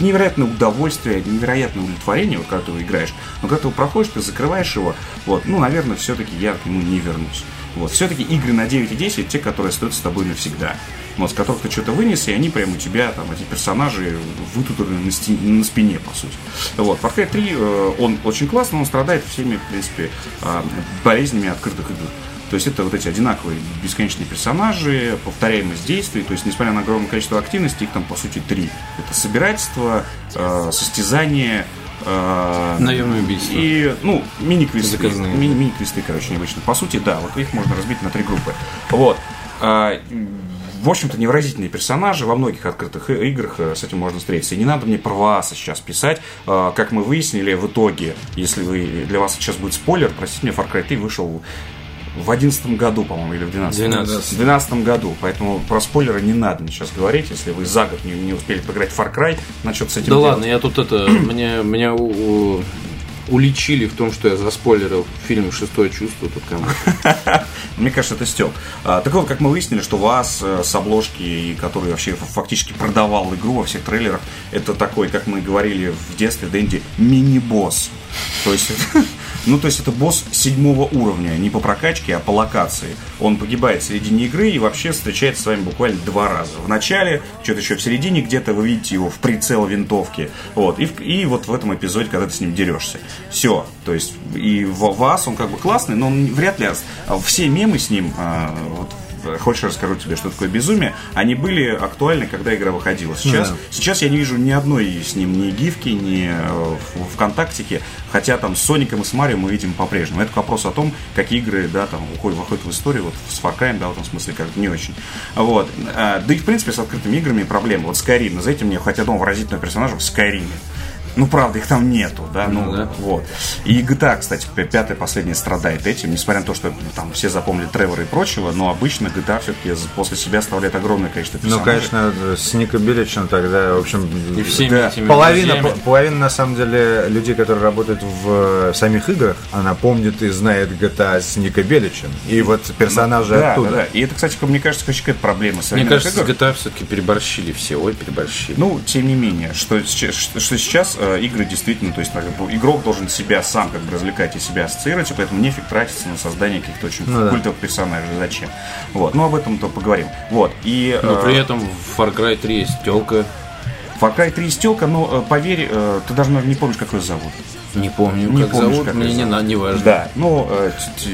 невероятное удовольствие, невероятное удовлетворение, вот когда ты его играешь. Но когда ты его проходишь, ты закрываешь его, вот, ну, наверное, все-таки я к нему не вернусь. Вот, все-таки игры на 9 и 10 те, которые остаются с тобой навсегда. Вот, с которых ты что-то вынес, и они прям у тебя, там, эти персонажи вытуторены на, сти- на спине, по сути. Вот, Far Cry 3, э, он очень классный, он страдает всеми, в принципе, э, болезнями открытых игр. То есть это вот эти одинаковые бесконечные персонажи, повторяемость действий. То есть, несмотря на огромное количество активности, их там по сути три. Это собирательство, э, состязание, э, Наемное убийство. и, ну, мини-квесты. Ми- Мини-квесты, короче, необычно. По сути, да, вот их можно разбить на три группы. Вот. В общем-то, невыразительные персонажи во многих открытых играх э, с этим можно встретиться. И не надо мне про вас сейчас писать. А, Как мы выяснили в итоге, если вы, для вас сейчас будет спойлер, простите меня, Far Cry 3 вышел в одиннадцатом году, по-моему, или в 12 12. В 12 году, поэтому про спойлеры не надо мне сейчас говорить, если вы за год не, не успели поиграть в Far Cry, значит с этим Да делать. ладно, я тут это, меня, меня у- у- уличили в том, что я заспойлерил фильм «Шестое чувство». Тут кому Мне кажется, это стёб. А, так вот, как мы выяснили, что вас э, с обложки, который вообще фактически продавал игру во всех трейлерах, это такой, как мы говорили в детстве, Дэнди, мини-босс. То есть, ну, то есть это босс седьмого уровня, не по прокачке, а по локации. Он погибает в середине игры и вообще встречается с вами буквально два раза. В начале, что-то еще в середине где-то вы видите его в прицел винтовки. Вот. И, и вот в этом эпизоде, когда ты с ним дерешься. Все. То есть и в вас он как бы классный, но он вряд ли... а Все мемы с ним, а, вот, Хочешь, я расскажу тебе, что такое безумие? Они были актуальны, когда игра выходила. Сейчас, да. сейчас я не вижу ни одной с ним ни гифки, ни э, в ВКонтактике. Хотя там с Соником и с Марио мы видим по-прежнему. Это к вопросу о том, какие игры, да, там уходят, выходят в историю, вот с Far Cry, да, в этом смысле как не очень. Вот. А, Да и в принципе с открытыми играми проблема. Вот Skyrim, назовите мне хоть одного выразительного персонажа в Skyrim. Ну, правда, их там нету, да, ну, да. вот. И GTA, кстати, пятая последняя страдает этим, несмотря на то, что там все запомнили Тревора и прочего, но обычно GTA все-таки после себя оставляет огромное количество Ну, персонажей. конечно, с Ника Беличем тогда, в общем, И всеми Да. этими половина, по- половина, на самом деле, людей, которые работают в э, самих играх, она помнит и знает GTA с Ника Беличем. И вот персонажи да, оттуда. да, да. И это, кстати, мне кажется, какая-то проблема. Мне кажется, с игр. GTA все-таки переборщили все. Ой, переборщили. Ну, тем не менее, что что сейчас э, игры действительно, то есть бы, игрок должен себя сам как бы развлекать и себя ассоциировать, и поэтому нефиг тратиться на создание каких-то очень Ну да. культовых персонажей. Зачем? Вот, ну об этом то поговорим. Вот, и Но э, при этом в Far Cry 3 есть телка. Far Cry 3 стелка, но э, поверь, э, ты даже, наверное, не помнишь, как ее зовут. Не помню, Не как помнишь, зовут, как мне не, на- не важно. Да, ну,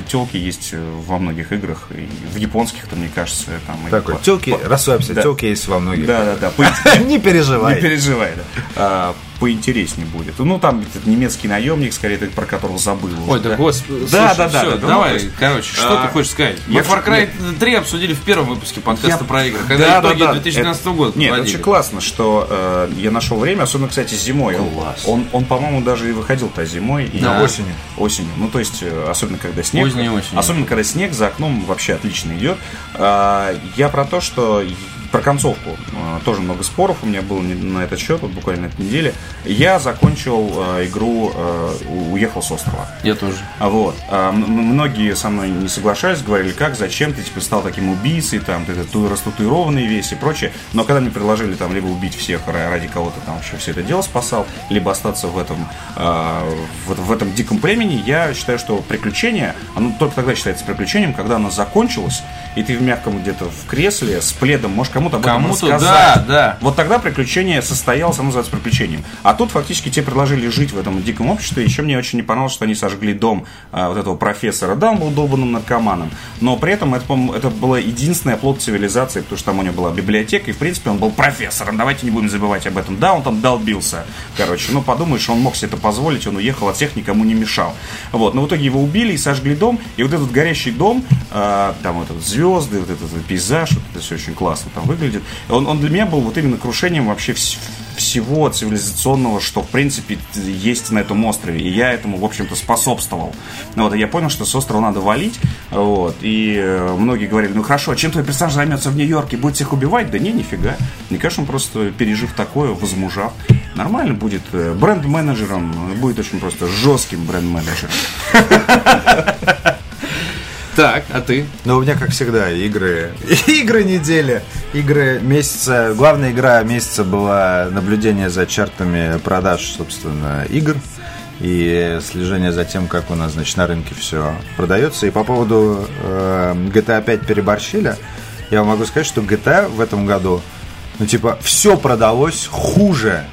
телки есть э, во многих играх, и в японских-то, мне кажется, там... Такой, по- телки, по- расслабься, Да. телки есть во многих. Да, да, да. по- Не переживай. Не переживай, да. Поинтереснее будет. Ну, там этот немецкий наемник, скорее, ты про которого забыл. Ой, уже, да господи. Да, слушай, да, да, да, да, ну, давай, есть, короче, что а, ты хочешь сказать? Мы Far Cry 3 обсудили в первом выпуске подкаста Я- про игры, когда итоги 2012 Это- года Нет, подводили. очень классно, что э, я нашел время, особенно, кстати, зимой. Класс. Он, он, по-моему, даже и выходил-то зимой. И Да. Осенью. Осенью. Ну, то есть, э, особенно когда снег. Поздней осенью. Особенно, когда снег за окном вообще отлично идет. А, я про то, что про концовку э, тоже много споров у меня было на этот счет, вот буквально на этой неделе. Я закончил э, игру, э, уехал с острова. Я тоже. А Вот. Многие со мной не соглашались, говорили, как, зачем ты типа стал таким убийцей, там, ты тату- растатуированный весь и прочее. Но когда мне предложили там либо убить всех ра- ради кого-то там вообще все это дело спасал, либо остаться в этом, в этом диком племени, я считаю, что приключение, оно только тогда считается приключением, когда оно закончилось, и ты в мягком где-то в кресле с пледом можешь кому-то об этом Кому-то, рассказать. да, да. Вот тогда приключение состоялось, оно называется приключением. А тут фактически тебе предложили жить в этом диком обществе. Еще мне очень не понравилось, что они сожгли дом а, вот этого профессора. Да, он был долбанным наркоманом. Но при этом это, это была единственная плод цивилизации, потому что там у него была библиотека, и в принципе он был профессором. Давайте не будем забывать об этом. Да, он там долбился. Короче, ну подумаешь, он мог себе это позволить, он уехал от всех, никому не мешал. Вот, но в итоге его убили и сожгли дом. И вот этот горящий дом, а, там вот этот звезды, вот этот пейзаж, вот это все очень классно там выглядит. Он, он для меня был вот именно крушением вообще вс- всего цивилизационного, что в принципе есть на этом острове. И я этому, в общем-то, способствовал. Вот, и я понял, что с острова надо валить. Вот, и э, многие говорили, ну хорошо, а чем твой персонаж займется в Нью-Йорке? Будет всех убивать? Да не, нифига. Мне кажется, он просто пережив такое, возмужав, нормально будет э, бренд-менеджером, будет очень просто жестким бренд-менеджером. Так, а ты? Ну, у меня, как всегда, игры. Игры недели. Игры месяца. Главная игра месяца была наблюдение за чартами продаж, собственно, игр. И слежение за тем, как у нас, значит, на рынке все продается. И по поводу э, GTA 5 переборщили. я могу сказать, что GTA в этом году, ну, типа, все продалось хуже,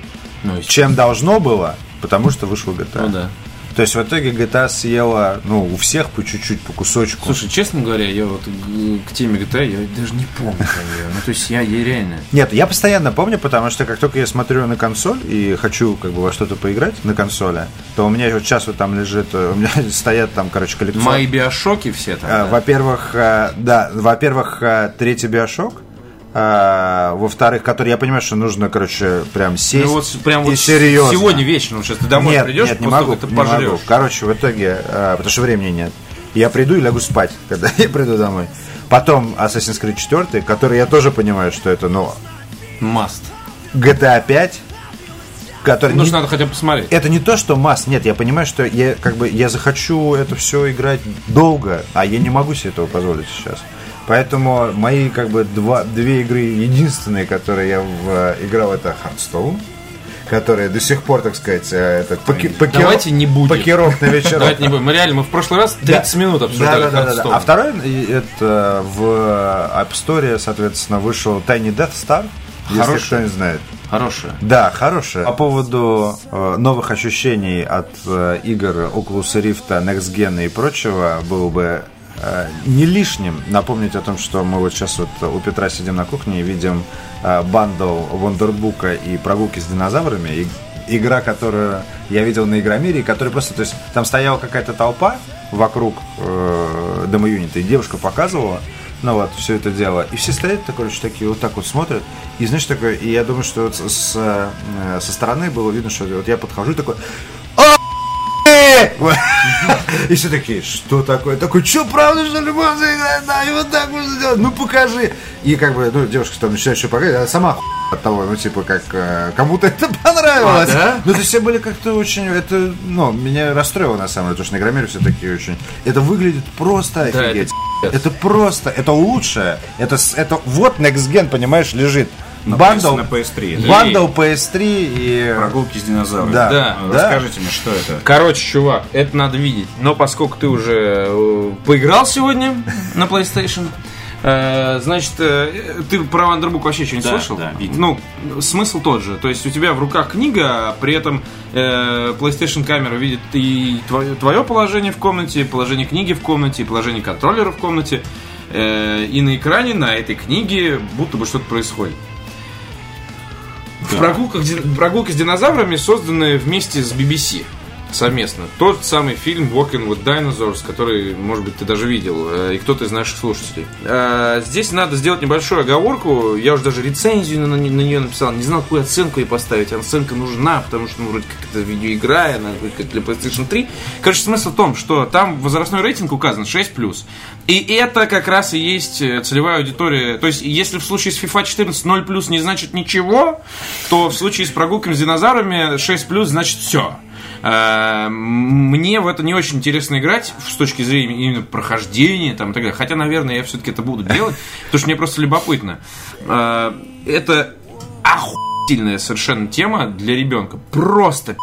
Ну, чем должно было, потому что вышел GTA. Ну да. То есть в итоге GTA съела, ну, у всех по чуть-чуть, по кусочку. Слушай, честно говоря, я вот к теме GTA, я даже не помню. Ну, то есть я, я реально... Нет, я постоянно помню, потому что как только я смотрю на консоль и хочу как бы во что-то поиграть на консоли, то у меня вот сейчас вот там лежит, э, у меня стоят там, короче, коллекционные... Мои биошоки все там. А, да. Во-первых, а, да, во-первых, а, третий биошок. А, во-вторых, который я понимаю, что нужно, короче, прям сесть Ну вот прям и вот серьезно. сегодня вечером, сейчас ты домой нет, придешь, нет, не могу, ты не могу. Короче, в итоге, а, потому что времени нет. Я приду и лягу спать, когда я приду домой. Потом Assassin's Creed 4, который я тоже понимаю, что это, ну, Маст. GTA 5, который Ну, не- надо хотя бы посмотреть. это не то, что масс, нет, я понимаю, что я как бы я захочу это все играть долго, а я не могу себе этого позволить сейчас. Поэтому мои как бы два, две игры единственные, которые я в, э, играл, это Hearthstone, которые до сих пор, так сказать, э, этот поки- покеро- Давайте не будем. покерок на вечерок. Давайте не будем. Мы реально, мы в прошлый раз 30 минут обсуждали да, да, да, да, да. А второй, и это в App Store, соответственно, вышел Tiny Death Star, если Хороший. кто не знает. Хорошая. Да, хорошая. По поводу э, новых ощущений от э, игр Oculus Rift, Next Gen и прочего, было бы э, не лишним напомнить о том, что мы вот сейчас вот у Петра сидим на кухне и видим э, бандл Вондербука и прогулки с динозаврами. И- игра, которую я видел на Игромире, которая просто, то есть там стояла какая-то толпа вокруг э, Дома Юнита, и девушка показывала, ну вот, все это дело. И все стоят, так, короче, такие вот так вот смотрят. И знаешь, такое, и я думаю, что вот с- э, со стороны было видно, что вот я подхожу такой. И все такие, что такое? Такой, что, правда, что ли, можно играть? Да, и вот так можно сделать, ну покажи. И как бы, ну, девушка там начинает еще показывать, она сама от того, ну, типа, как э, кому-то это понравилось. А, да? Ну, то есть все были как-то очень, это, ну, меня расстроило, на самом деле, потому что на Игромире все такие очень, это выглядит просто Да, это офигеть. Это просто, это лучшее. Это, это вот Next Gen, понимаешь, лежит. На bundle, PS- на PS3, да. bundle PS3 и... Прогулки с динозаврами. Да, Да, А, да. Расскажите мне, что это? Короче, чувак, это надо видеть. Но поскольку ты уже э, поиграл сегодня на PlayStation, э, значит, э, ты про Вандербук вообще что-нибудь Да, слышал? да, видел. Ну, смысл тот же. То есть у тебя в руках книга, а при этом э, PlayStation камера видит и твое, твое положение в комнате, положение книги в комнате, и положение контроллера в комнате. Э, и на экране на этой книге будто бы что-то происходит. В прогулках, ди- прогулки с динозаврами созданы вместе с BBC совместно. Тот самый фильм Walking with Dinosaurs, который, может быть, ты даже видел, э, и кто-то из наших слушателей. Э, Здесь надо сделать небольшую оговорку. Я уже даже рецензию на, на нее написал. Не знал, какую оценку ей поставить. Оценка нужна, потому что, ну, вроде как это видеоигра, она как для PlayStation 3. Короче, смысл в том, что там возрастной рейтинг указан 6+. И это как раз и есть э, целевая аудитория. То есть, если в случае с FIFA 14 0 плюс не значит ничего, то в случае с прогулками с динозаврами 6 плюс значит все. Мне в это не очень интересно играть с точки зрения именно прохождения там, и так далее. Хотя, наверное, я все-таки это буду делать, потому что мне просто любопытно. Э, Это охуительная совершенно тема для ребенка. Просто.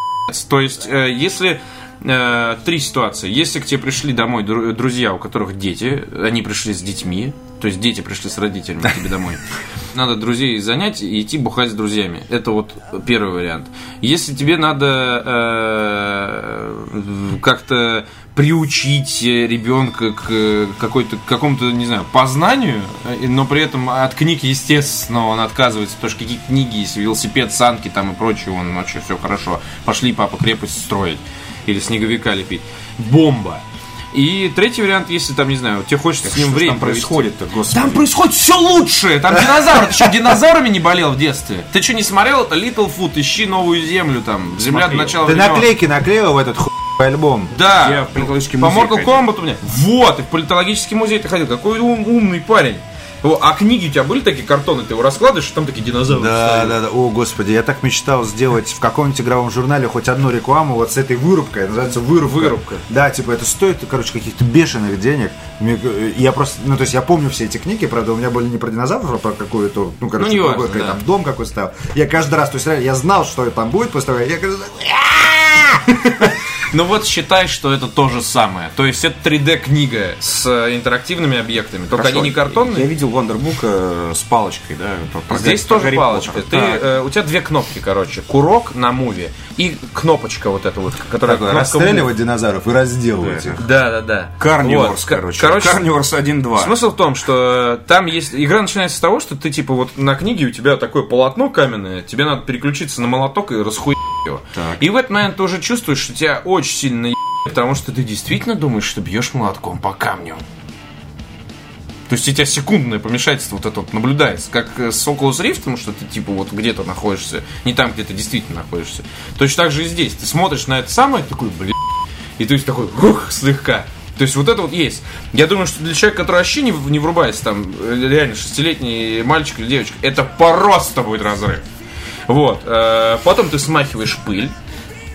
То есть, э, если э, три ситуации. Если к тебе пришли домой дру- друзья, у которых дети, они пришли с детьми, то есть дети пришли с родителями тебе домой, надо друзей занять и идти бухать с друзьями. Это вот первый вариант. Если тебе надо э, как-то приучить ребенка к какой-то, к какому-то, не знаю, познанию, э, но при этом от книг, естественно, он отказывается, потому что какие книги есть, велосипед, санки там и прочее, он вообще все хорошо. Пошли, папа, крепость строить. Или снеговика лепить. Бомба. И третий вариант, если там, не знаю, тебе хочется с ним время там провести. происходит-то, господи? Там происходит все лучше. Там динозавры. Ты что, динозаврами не болел в детстве? Ты что, не смотрел это Littlefoot? Ищи новую землю там. Земля до начала Ты наклейки наклеил в этот хуй альбом. Да. Я в политологический По музей Mortal ходил. Kombat у меня. Вот, и в политологический музей ты ходил. Какой ум- умный парень. А книги у тебя были такие картоны, ты его раскладываешь, и там такие динозавры. Да, встают. да, да. О, господи, я так мечтал сделать в каком-нибудь игровом журнале хоть одну рекламу вот с этой вырубкой. Называется вырубка. Вырубка. Да, типа это стоит, короче, каких-то бешеных денег. Э, Я просто, ну, то есть я помню все эти книги, правда, у меня были не про динозавров, а про какую-то, ну, короче, Ну, какой да. там дом какой стоял. Я каждый раз, то есть я знал, что там будет после того, я говорю, Ну вот считай, что это то же самое. То есть это 3D-книга с э, интерактивными объектами. Только Хорошо, они не картонные. Я видел Wonderbook э, с палочкой, да. про- Здесь про тоже Гарри палочка. Ты, Так. э, у тебя две кнопки, короче. Курок на муве и кнопочка вот эта вот, которая кнопка расстреливать динозавров и разделывать их. Да, да, да. Carnivores, Вот. короче. Короче, Carnivores 1-2. Смысл в том, что там есть... Игра начинается с того, что ты, типа, вот на книге у тебя такое полотно каменное, тебе надо переключиться на молоток и расхуй его. Так. И в этот момент ты уже чувствуешь, что тебя очень сильно наебали, потому что ты действительно думаешь, что бьешь молотком по камню. То есть у тебя секундное помешательство вот это вот наблюдается, как э, с Oculus Rift, что ты типа вот где-то находишься, не там, где ты действительно находишься. Точно так же и здесь. Ты смотришь на это самое, такой, блин, и то есть такой, ух, слегка. То есть вот это вот есть. Я думаю, что для человека, который вообще не, не врубается, там, э, реально, шестилетний мальчик или девочка, это просто будет разрыв. Вот. э, Потом ты смахиваешь пыль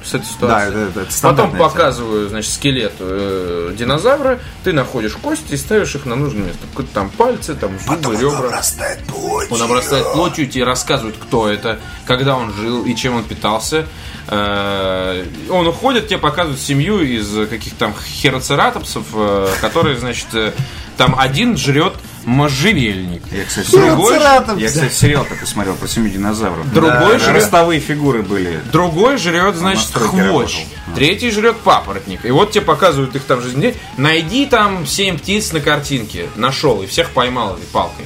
с этой ситуации. Да, это- это Потом тема. показываю, значит, скелет э, динозавра, ты находишь кости и ставишь их на нужное место. Там пальцы, там зубы, ребра. обрастает плотью. Он обрастает плотью, тебе рассказывают, кто это, когда он жил и чем он питался. Э, Он уходит, тебе показывают семью из каких-то там хероцератопсов, э, которые, значит, э, там один жрет можжевельник. Я, кстати, Другой, я, кстати, сериал такой смотрел про семью динозавров. Другой Да, жрет- ростовые фигуры были. другой жрет, значит, хвощ. работал. Третий жрет папоротник. И вот тебе показывают их там жизнь. Найди там семь птиц на картинке. Нашел и всех поймал этой палкой.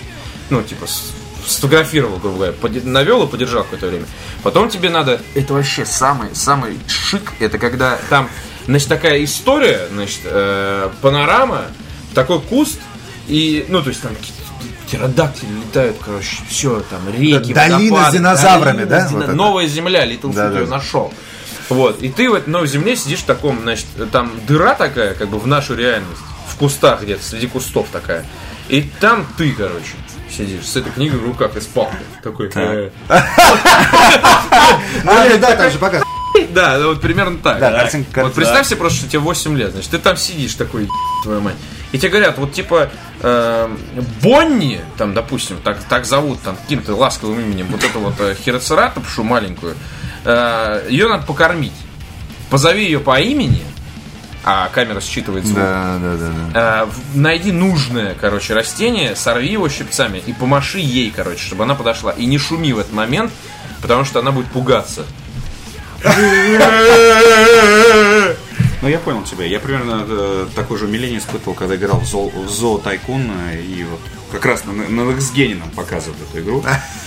Ну, типа, сфотографировал, грубо говоря, навел и подержал какое-то время. Потом тебе надо... Это вообще самый, самый шик. Это когда там, значит, такая история, значит, э, панорама, такой куст, и, ну, то есть там птеродактили летают, короче, все, там, реки, Долина с водопады, динозаврами, долина да? с дина- Вот это? Новая земля, Литл Да, да. ее нашел. Вот, и ты в этой новой земле сидишь в таком, значит, там дыра такая, как бы в нашу реальность, в кустах где-то, среди кустов такая. И там ты, короче, сидишь с этой книгой в руках и с палкой. Такой, э, ну да, там же пока. Да, вот примерно так. Да, картинка- Вот представь себе просто, что тебе 8 лет, значит, ты там сидишь такой, твою мать. И тебе говорят, вот типа эм, Бонни, там, допустим, так, так зовут, там, каким-то ласковым именем, вот эту вот э, хироцератопшу маленькую, э, ее надо покормить. Позови ее по имени, а камера считывает звук. Да, да, да, да. Э, найди нужное, короче, растение, сорви его щипцами и помаши ей, короче, чтобы она подошла. И не шуми в этот момент, потому что она будет пугаться. Ну, я понял тебя. Я примерно э, такое же умиление испытывал, когда играл в Зоо, в Зоо Тайкун, э, и вот как раз на, на Next нам показывают эту игру,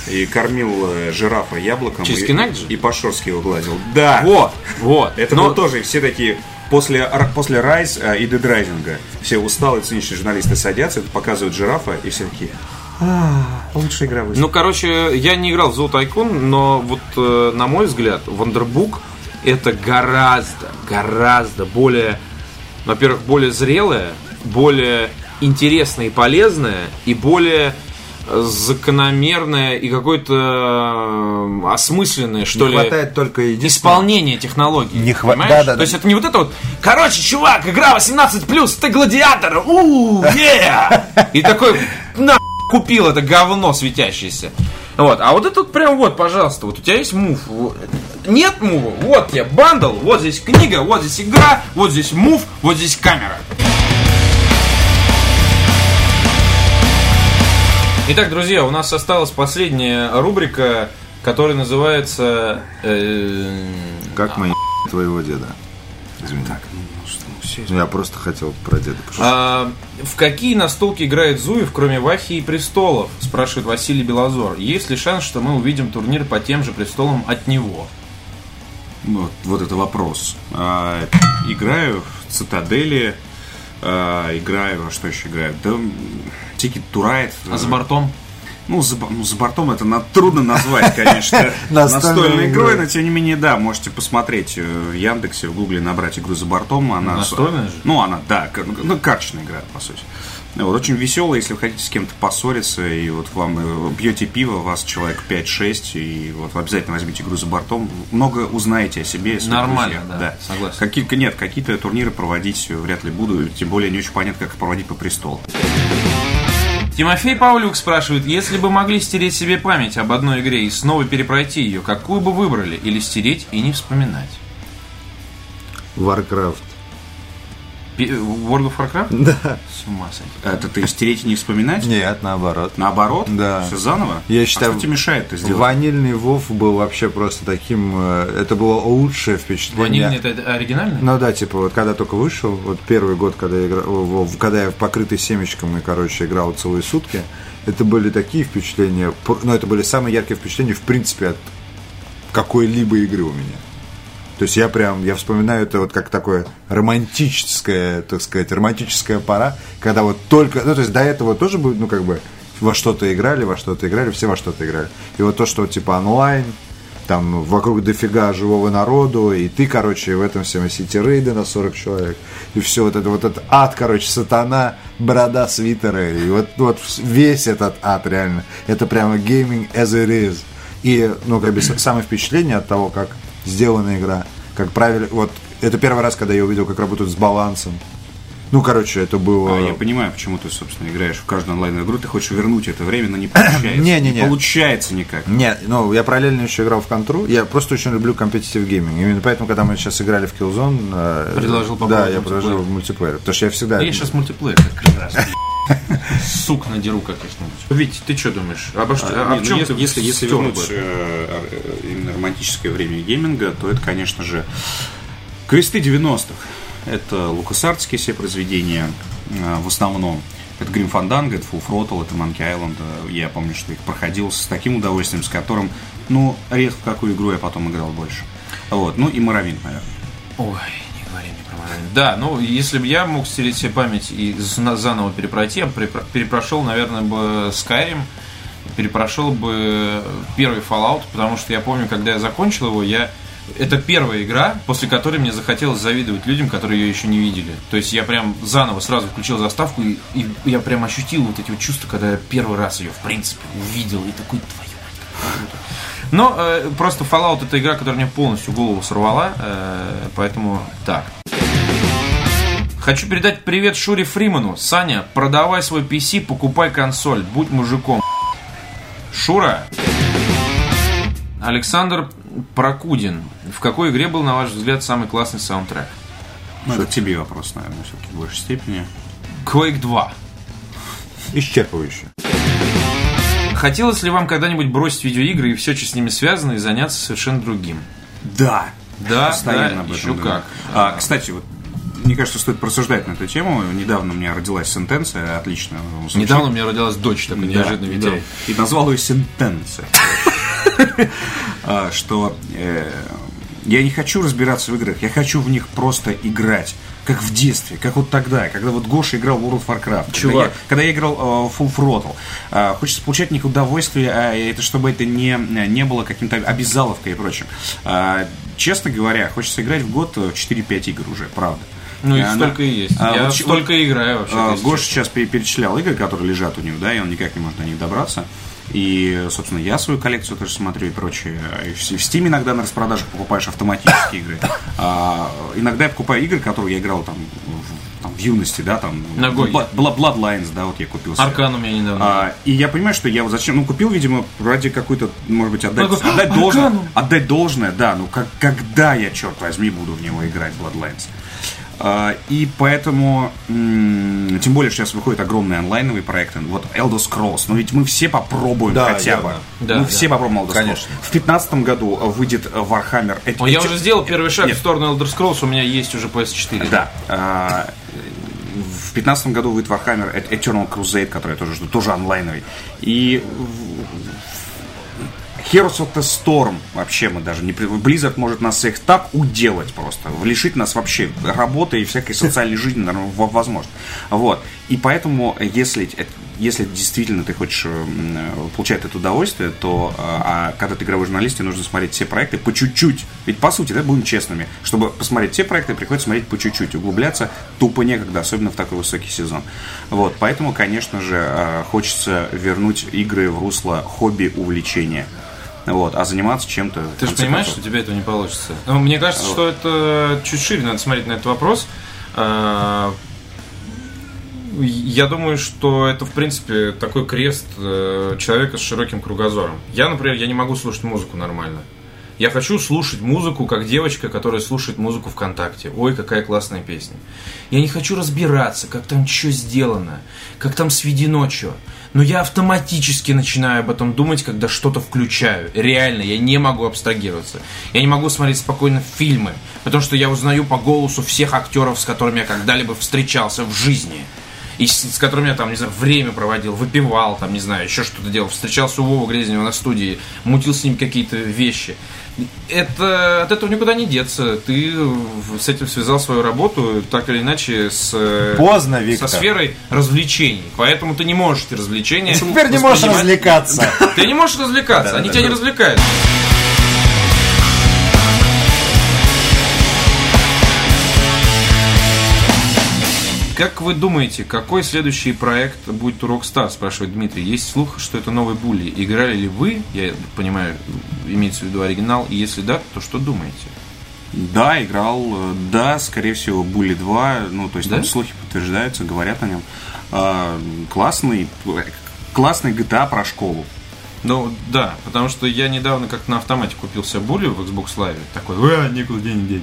и кормил э, жирафа яблоком. Через и, Kinect же? И по шерстке его гладил. Да! Вот, вот. Это Но- было тоже, и все такие, после, р- после Райз э, и Dead Rising, все усталые, циничные журналисты садятся, показывают жирафа, и все такие, «А, лучшая игра в жизни». Ну, короче, я не играл в Золотой Айкон, но вот, э, на мой взгляд, Вандербук это гораздо, гораздо более, во-первых, более зрелое, более интересное и полезное, и более э, закономерное и какое-то э, осмысленное, что Не ли, хватает только исполнение технологий. Не хва- понимаешь? да-да-да. То есть это не вот это вот, короче, чувак, игра 18+, ты гладиатор, у yeah! И такой, на купил это говно светящееся. Вот, а вот это вот прям вот, пожалуйста, вот у тебя есть Move. Нет Move а, вот тебе bundle, вот здесь книга, вот здесь игра, вот здесь Move, вот здесь камера. Итак, друзья, у нас осталась последняя рубрика, которая называется... э, Как мы твоего деда? Извини. Ну, я просто хотел про деда пошутить. А, в какие настолки играет Зуев, кроме Вахи и Престолов? Спрашивает Василий Белозор. Есть ли шанс, что мы увидим турнир по тем же Престолам от него? Вот, вот это вопрос. А, играю в Цитадели, а, играю, во что еще играю? Да, to Ride. А за бортом? Ну, за, ну, за бортом это на- трудно назвать, конечно, Настольной игрой, но тем не менее, да, можете посмотреть э, в Яндексе, в Гугле набрать игру за бортом. Она Настольная же? Ну, она, да, ну, карточная игра, по сути. Вот, очень веселая, если вы хотите с кем-то поссориться, и вот вам э, пьете пиво, вас человек 5-6, и вот вы обязательно возьмите игру за бортом, много узнаете о себе. Нормально, друзьях. да, согласен. Какие, нет, какие-то турниры проводить вряд ли буду, тем более не очень понятно, как их проводить по престолу. Тимофей Павлюк спрашивает, если бы могли стереть себе память об одной игре и снова перепройти ее, какую бы выбрали? Или стереть и не вспоминать? Warcraft. World of Warcraft? Да. С ума сойти. Это ты стереть и не вспоминать? Нет, наоборот. Наоборот? Да. Все заново? Я считаю, А что тебе мешает это сделать? Ванильный Вов был вообще просто таким... э, Это было лучшее впечатление. Ванильный это оригинальный? Ну да, типа вот когда только вышел, вот первый год, когда я, играл, когда я покрытый семечком и, короче, играл целые сутки, это были такие впечатления, ну это были самые яркие впечатления, в принципе, от какой-либо игры у меня. То есть я прям, я вспоминаю это вот как такое романтическое, так сказать, романтическая пора, когда вот только, ну то есть до этого тоже будет, ну как бы во что-то играли, во что-то играли, все во что-то играли. И вот то, что типа онлайн, там вокруг дофига живого народу, и ты, короче, в этом всем сети рейды на 40 человек, и все вот это вот этот ад, короче, сатана, борода, свитеры, и вот, вот весь этот ад реально, это прямо gaming as it is. И, ну, как бы самое впечатление от того, как сделана игра, как правильно, вот это первый раз, когда я увидел, как работают с балансом. Ну, короче, это было... А, я понимаю, почему ты, собственно, играешь в каждую онлайн игру, ты хочешь вернуть это время, но не получается. Не-не-не. получается никак. Нет, ну, я параллельно еще играл в контру. Я просто очень люблю компетитив гейминг. Именно поэтому, когда мы сейчас играли в Killzone... э, Предложил Да, попробовать я предложил мультиплеер. Потому что я всегда... Я сейчас мультиплеер как раз. Сук надеру как-нибудь. Вить, ты что думаешь? Обо что? А, а ну, чем если, ты если, если вернуть э, э, именно романтическое время гейминга, то это, конечно же, квесты 90-х. Это лукасартские все произведения э, в основном. Это Grim Fandango, это Full Throttle, это Monkey Island. Э, Я помню, что их проходил с таким удовольствием, с которым, ну, редко в какую игру я потом играл больше. Вот. Ну и Моровин, наверное. Ой, Да, ну, если бы я мог стереть себе память и заново перепройти, я бы перепро- перепрошел, наверное, бы Skyrim, перепрошел бы первый Fallout, потому что я помню, когда я закончил его, я это первая игра, после которой мне захотелось завидовать людям, которые ее еще не видели. То есть я прям заново сразу включил заставку, и, и я прям ощутил вот эти вот чувства, когда я первый раз ее, в принципе, увидел, и такой, твою мать. Но э, просто Fallout это игра, которая мне полностью голову сорвала, э, поэтому так. Хочу передать привет Шуре Фриману. Саня, продавай свой PC, покупай консоль, будь мужиком. Шура. Александр Прокудин. В какой игре был, на ваш взгляд, самый классный саундтрек? Ну, это тебе вопрос, наверное, все-таки в большей степени. Quake 2. Исчерпывающе. Хотелось ли вам когда-нибудь бросить видеоигры и все, что с ними связано, и заняться совершенно другим? Да. Да, Постоянно да, об этом еще думаю. как. А, кстати, вот мне кажется, стоит просуждать на эту тему. Недавно у меня родилась сентенция, отлично. Недавно у меня родилась дочь, такой да, Витяй. И назвал ее сентенция. А, Что э, я не хочу разбираться в играх, я хочу в них просто играть. Как в детстве, как вот тогда, когда вот Гоша играл в World of Warcraft. Когда я, когда я играл э, Full Throttle. А, Хочется получать них удовольствие, а это чтобы это не, не было каким-то обязаловкой и прочим. А, Честно говоря, хочется играть в год э, 4-5 игр уже, правда. Ну, их А, столько и есть. А, Я вот столько вот, играю вообще. а, Гоша сейчас пере- перечислял игры, которые лежат у него, да, и он никак не может до них добраться. И, собственно, я свою коллекцию тоже смотрю и прочее. И в Steam иногда на распродажах покупаешь автоматические игры. А, иногда я покупаю игры, которые я играл там в, там, в юности, да, там. Бла- Bloodlines, да, вот я купил. себе. Аркан у меня недавно. А, и я понимаю, что я вот зачем, ну, купил, видимо, ради какой-то, может быть, отдать, Такой, отдать должное, отдать должное, да, ну, как, когда я, черт возьми, буду в него играть, Bloodlines. А, и поэтому, тем более, сейчас выходят огромные онлайновые проекты, вот Elder Scrolls, но ведь мы все попробуем Да, хотя явно. бы. Да, мы да. все попробуем Elder Scrolls. Конечно. В 2015 году выйдет Warhammer. Эти- Ой, я эти- уже сделал первый шаг Нет, в сторону Elder Scrolls, у меня есть уже PS4. да. А, В 2015 году выйдет Warhammer Eternal Crusade, который я тоже жду, тоже онлайновый. И Heroes of the Storm вообще мы даже не... Blizzard может нас всех так уделать просто, лишить нас вообще работы и всякой социальной жизни, наверное, во- возможно. Вот. И поэтому, если, если действительно ты хочешь м, э, получать это удовольствие, то э, а когда ты игровой журналист, тебе нужно смотреть все проекты по чуть-чуть. Ведь по сути, да, будем честными, чтобы посмотреть все проекты, приходится смотреть по чуть-чуть. Углубляться тупо некогда, особенно в такой высокий сезон. Вот, поэтому, конечно же, э, хочется вернуть игры в русло хобби, увлечения. Вот, а заниматься чем-то. Ты же понимаешь, концов. что у тебя этого не получится. Ну, Мне кажется, что это чуть шире надо смотреть на этот вопрос. А, Я думаю, что это, в принципе, такой крест э, человека с широким кругозором. Я, например, я не могу слушать музыку нормально. Я хочу слушать музыку, как девочка, которая слушает музыку ВКонтакте. Ой, какая классная песня. Я не хочу разбираться, как там что сделано, как там сведено что. Но я автоматически начинаю об этом думать, когда что-то включаю. Реально, я не могу абстрагироваться. Я не могу смотреть спокойно фильмы, потому что я узнаю по голосу всех актеров, с которыми я когда-либо встречался в жизни и с, с которыми я там, не знаю, время проводил, выпивал, там, не знаю, еще что-то делал, встречался у Вова Грязнева на студии, мутил с ним какие-то вещи. Это, от этого никуда не деться. Ты с этим связал свою работу, так или иначе, с, э, Поздно, со Виктор. сферой развлечений. Поэтому ты не можешь эти развлечения Теперь не можешь развлекаться. Ты не можешь развлекаться, они тебя не развлекают. Как вы думаете, какой следующий проект будет у Rockstar, спрашивает Дмитрий. Есть слух, что это новый Булли. Играли ли вы, я понимаю, имеется в виду оригинал, и если да, то что думаете? Да, играл, э, да, скорее всего, Булли 2, ну, то есть Да? там слухи подтверждаются, говорят о нем. А, классный, классный GTA про школу. Ну, да, потому что я недавно как на автомате купил себе Булли в Xbox Live. Такой, а, некуда денег деть.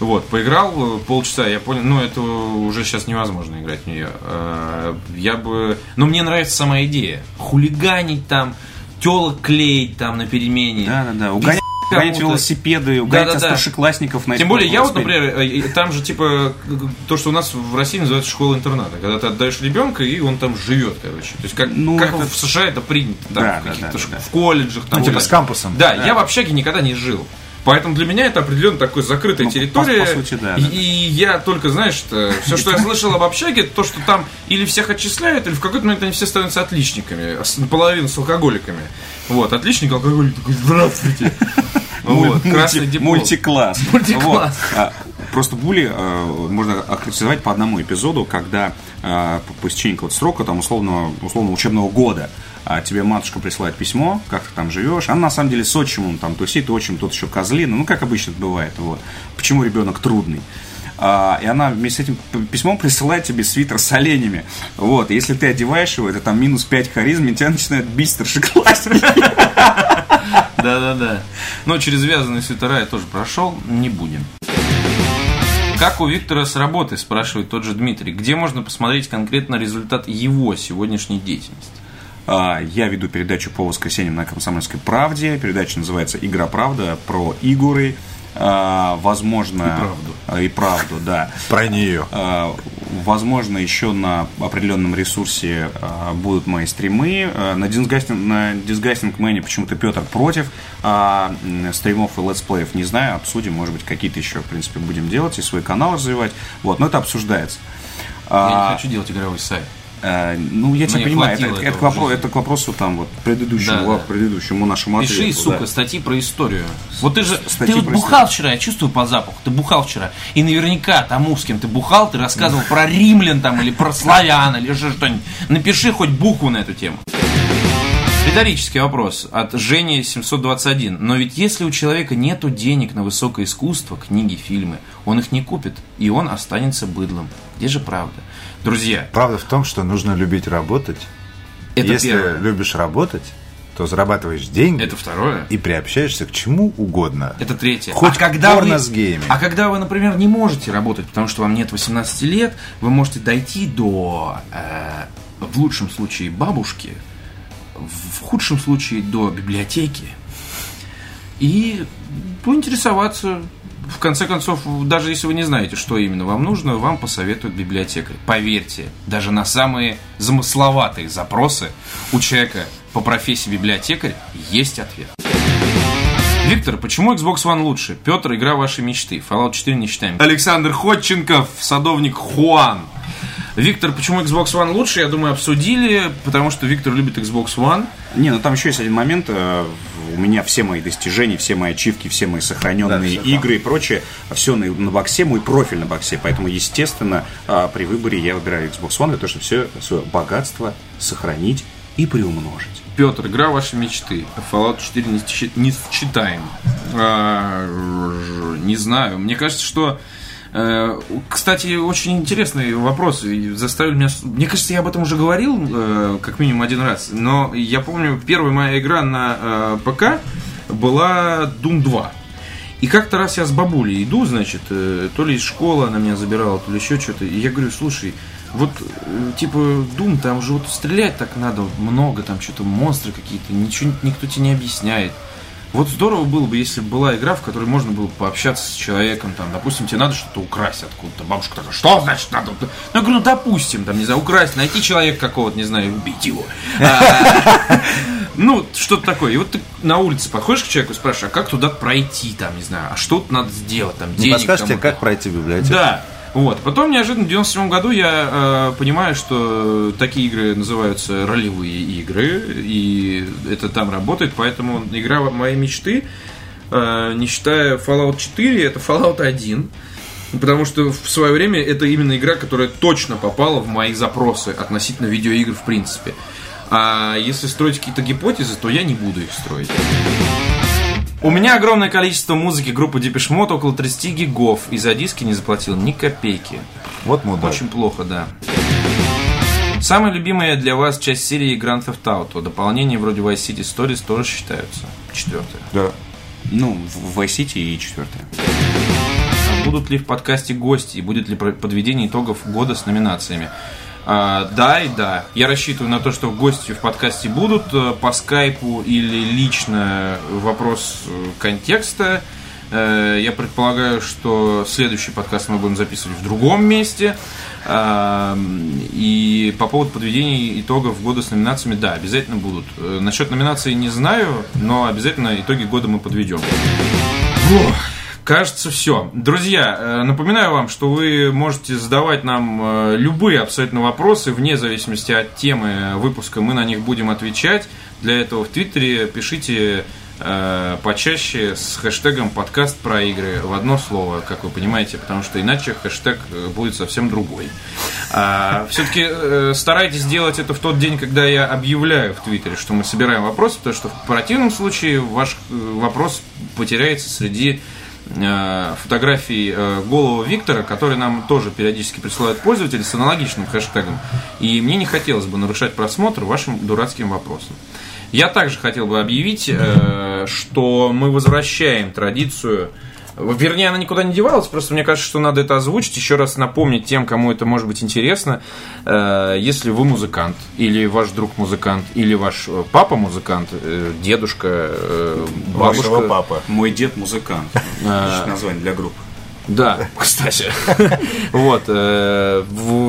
Вот, поиграл э, полчаса, я понял, ну, это уже сейчас невозможно играть в нее. Э, Я бы... Ну, мне нравится сама идея. Хулиганить там, телок клеить там на перемене. Да, да, да. Пиздец Угонять, угонять кому-то. велосипеды, угонять Да-да-да. старшеклассников на Тем более, я вот, например, э, там же, типа, то, что у нас в России называется школа-интерната. Когда ты отдаешь ребенка, и он там живет, короче. То есть, как, Ну, как это- в США это принято, там, Да, в да, каких-то да, да. в колледжах. Там, Ну, типа с кампусом. Да, я в общаге никогда не жил. Поэтому для меня это определенно такой закрытая Ну, по- территория. по сути, да, и, да. и я только, знаешь, все, что я слышал об общаге, то, что там или всех отчисляют, или в какой-то момент они все становятся отличниками, наполовину с алкоголиками. Вот, отличник, алкоголик такой, здравствуйте. Вот, Мульти-. Мультикласс. Мультикласс. Вот. А, Просто Були э, можно охарактеризовать по одному эпизоду, когда э, по по истечении какого-то срока, там, условного, условно учебного года, тебе матушка присылает письмо, как ты там живешь. Она на самом деле с отчимом там тусит, отчим тот еще козлина, ну как обычно бывает. Вот. Почему ребенок трудный? А, и она вместе с этим письмом присылает тебе свитер с оленями. Вот. И если ты одеваешь его, это там минус 5 харизм, и тебя начинают бить старшеклассники. Да-да-да. Но через вязаные свитера я тоже прошел, не будем. Как у Виктора с работы, спрашивает тот же Дмитрий. Где можно посмотреть конкретно результат его сегодняшней деятельности? А, Я веду передачу по воскресеньям на Комсомольской правде. Передача называется «Игра правда» про игры. А, Возможно... И правду. А, И правду, да. Про нее. Возможно, еще на определенном ресурсе будут мои стримы. На Disgusting, на Disgusting Man почему-то Петр против а, стримов и летсплеев. Не знаю, обсудим. Может быть, какие-то еще, в принципе, будем делать и свой канал развивать. Вот, но это обсуждается. Я А, не хочу делать игровой сайт. Э, Ну, я тебя Мне понимаю, это, это, к вопросу, это к вопросу там вот предыдущему, Да, да. предыдущему нашему Пиши, ответу, сука, да. статьи про историю. Вот ты же Статьи ты вот бухал вчера, я чувствую по запаху. Ты бухал вчера. И наверняка тому, с кем ты бухал, ты рассказывал про римлян там или про славян или еще что-нибудь. Напиши хоть букву на эту тему. Риторический вопрос от Жени 721. Но ведь если у человека нету денег на высокое искусство, книги, фильмы, он их не купит, и он останется быдлом. Где же правда? Друзья, Правда в том, что нужно любить работать. это Если первое. любишь работать, то зарабатываешь деньги Это второе. и приобщаешься к чему угодно. Это третье. Хоть а когда вы, с геями. А когда вы, например, не можете работать, потому что вам нет 18 лет, вы можете дойти до, э, в лучшем случае, бабушки, в худшем случае до библиотеки и поинтересоваться. В конце концов, даже если вы не знаете, что именно вам нужно, вам посоветует библиотекарь. Поверьте, даже на самые замысловатые запросы у человека по профессии библиотекарь есть ответ. Виктор, почему Xbox One лучше? Петр, игра вашей мечты. Fallout 4 не считаем. Александр Ходченков, садовник Хуан. Виктор, почему Xbox One лучше? Я думаю, обсудили, потому что Виктор любит Xbox One. Не, ну там еще есть один момент. э, У меня все мои достижения, все мои ачивки, все мои сохраненные Да, всё игры и прочее, все на, на боксе, мой профиль на боксе. Поэтому, естественно, а, при выборе я выбираю Xbox One для того, чтобы все свое богатство сохранить и приумножить. Петр, игра вашей мечты. Fallout 4 не, счи- не считаем. А, не знаю. Мне кажется, что... э, Кстати, очень интересный вопрос. и Заставил меня... Мне кажется, я об этом уже говорил, э, как минимум один раз. Но я помню, первая моя игра на э, ПК была Doom 2. И как-то раз я с бабулей иду, значит, то ли из школы она меня забирала, то ли еще что-то. И я говорю, слушай, вот, типа, Doom, там же вот стрелять так надо много, там что-то монстры какие-то, ничего никто тебе не объясняет. Вот здорово было бы, если бы была игра, в которой можно было пообщаться с человеком, там, допустим, тебе надо что-то украсть откуда-то. Бабушка такая, что значит надо? Ну, я говорю, ну, допустим, там, не знаю, украсть, найти человека какого-то, не знаю, убить его. А, Ну, что-то такое. И вот ты на улице подходишь к человеку и спрашиваешь, а как туда пройти, там, не знаю, а что тут надо сделать, там, Не денег подскажете, кому-то. как пройти в библиотеку? Да. Вот. Потом неожиданно в 97 году я э, понимаю, что такие игры называются ролевые игры, и это там работает, поэтому игра моей мечты, э, не считая Fallout 4, это Fallout 1. Потому что в свое время это именно игра, которая точно попала в мои запросы относительно видеоигр в принципе. А если строить какие-то гипотезы, то я не буду их строить. У меня огромное количество музыки группы Depeche Mode, около 30 гигов, и за диски не заплатил ни копейки. Вот мудак. Очень плохо, да. Самая любимая для вас часть серии Grand Theft Auto. Дополнения вроде Vice City Stories тоже считаются. Четвертое. Да. Ну, в Vice City и четвертое. Будут ли в подкасте гости и будет ли подведение итогов года с номинациями? А, да и да. Я рассчитываю на то, что гости в подкасте будут э, по скайпу или лично вопрос э, контекста. Э, Я предполагаю, что следующий подкаст мы будем записывать в другом месте. А, И по поводу подведения итогов года с номинациями, да, обязательно будут. Насчет номинации не знаю, но обязательно итоги года мы подведем. Кажется, все. Друзья, э, напоминаю вам, что вы можете задавать нам э, любые абсолютно вопросы, вне зависимости от темы выпуска, мы на них будем отвечать. Для этого в Твиттере пишите э, почаще с хэштегом подкаст про игры в одно слово, как вы понимаете, потому что иначе хэштег будет совсем другой. все-таки старайтесь делать это в тот день, когда я объявляю в Твиттере, что мы собираем вопросы, потому что в противном случае ваш вопрос потеряется среди э, фотографий э, голого Виктора, который нам тоже периодически присылают пользователи с аналогичным хэштегом. И мне не хотелось бы нарушать просмотр вашим дурацким вопросом. Я также хотел бы объявить, э, что мы возвращаем традицию Вернее, она никуда не девалась, просто мне кажется, что надо это озвучить, еще раз напомнить тем, кому это может быть интересно. Э, Если вы музыкант, или ваш друг музыкант, или ваш э, папа музыкант, э, дедушка, бабушка. Вашего папа. Мой дед музыкант. Название для группы. Да, кстати. Вот. э,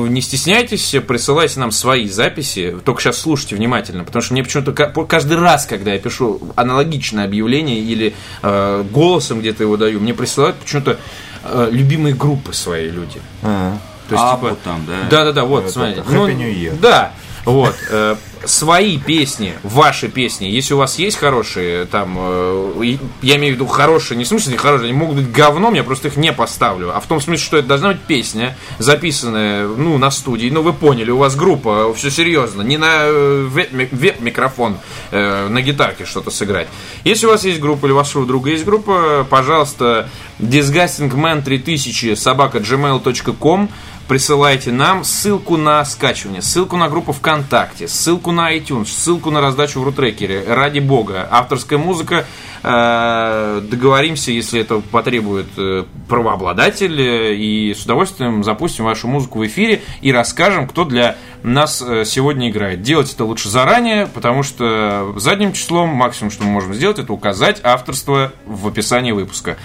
Не стесняйтесь, присылайте нам свои записи. Только сейчас слушайте внимательно, потому что мне почему-то ка- по- каждый раз, когда я пишу аналогичное объявление или э, голосом где-то его даю, мне присылают почему-то э, любимые группы свои люди. А, То есть, А, типа, вот там, да? да, да, да, вот, Это смотри. Happy Ну, New Year. Да, вот. э, свои песни, ваши песни, если у вас есть хорошие, там, э, я имею в виду хорошие, не в смысле хорошие, они могут быть говном, я просто их не поставлю, а в том смысле, что это должна быть песня, записанная, ну, на студии, ну, вы поняли, у вас группа, все серьезно, не на э, веб- веб-микрофон, на гитарке что-то сыграть. Если у вас есть группа или у вашего друга есть группа, пожалуйста, disgustingman3000 собака gmail.com присылайте нам ссылку на скачивание, ссылку на группу ВКонтакте, ссылку на iTunes, ссылку на раздачу в рутрекере. Ради бога. Авторская музыка. э, договоримся, если это потребует э, правообладатель, э, и с удовольствием запустим вашу музыку в эфире и расскажем, кто для нас сегодня играет. Делать это лучше заранее, потому что задним числом максимум, что мы можем сделать, это указать авторство в описании выпуска.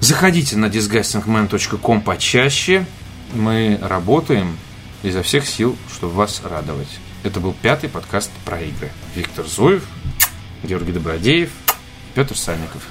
Заходите на disgustingman.com почаще. Мы работаем изо всех сил, чтобы вас радовать. Это был пятый подкаст про игры. Виктор Зуев, Георгий Добродеев, Петр Сальников.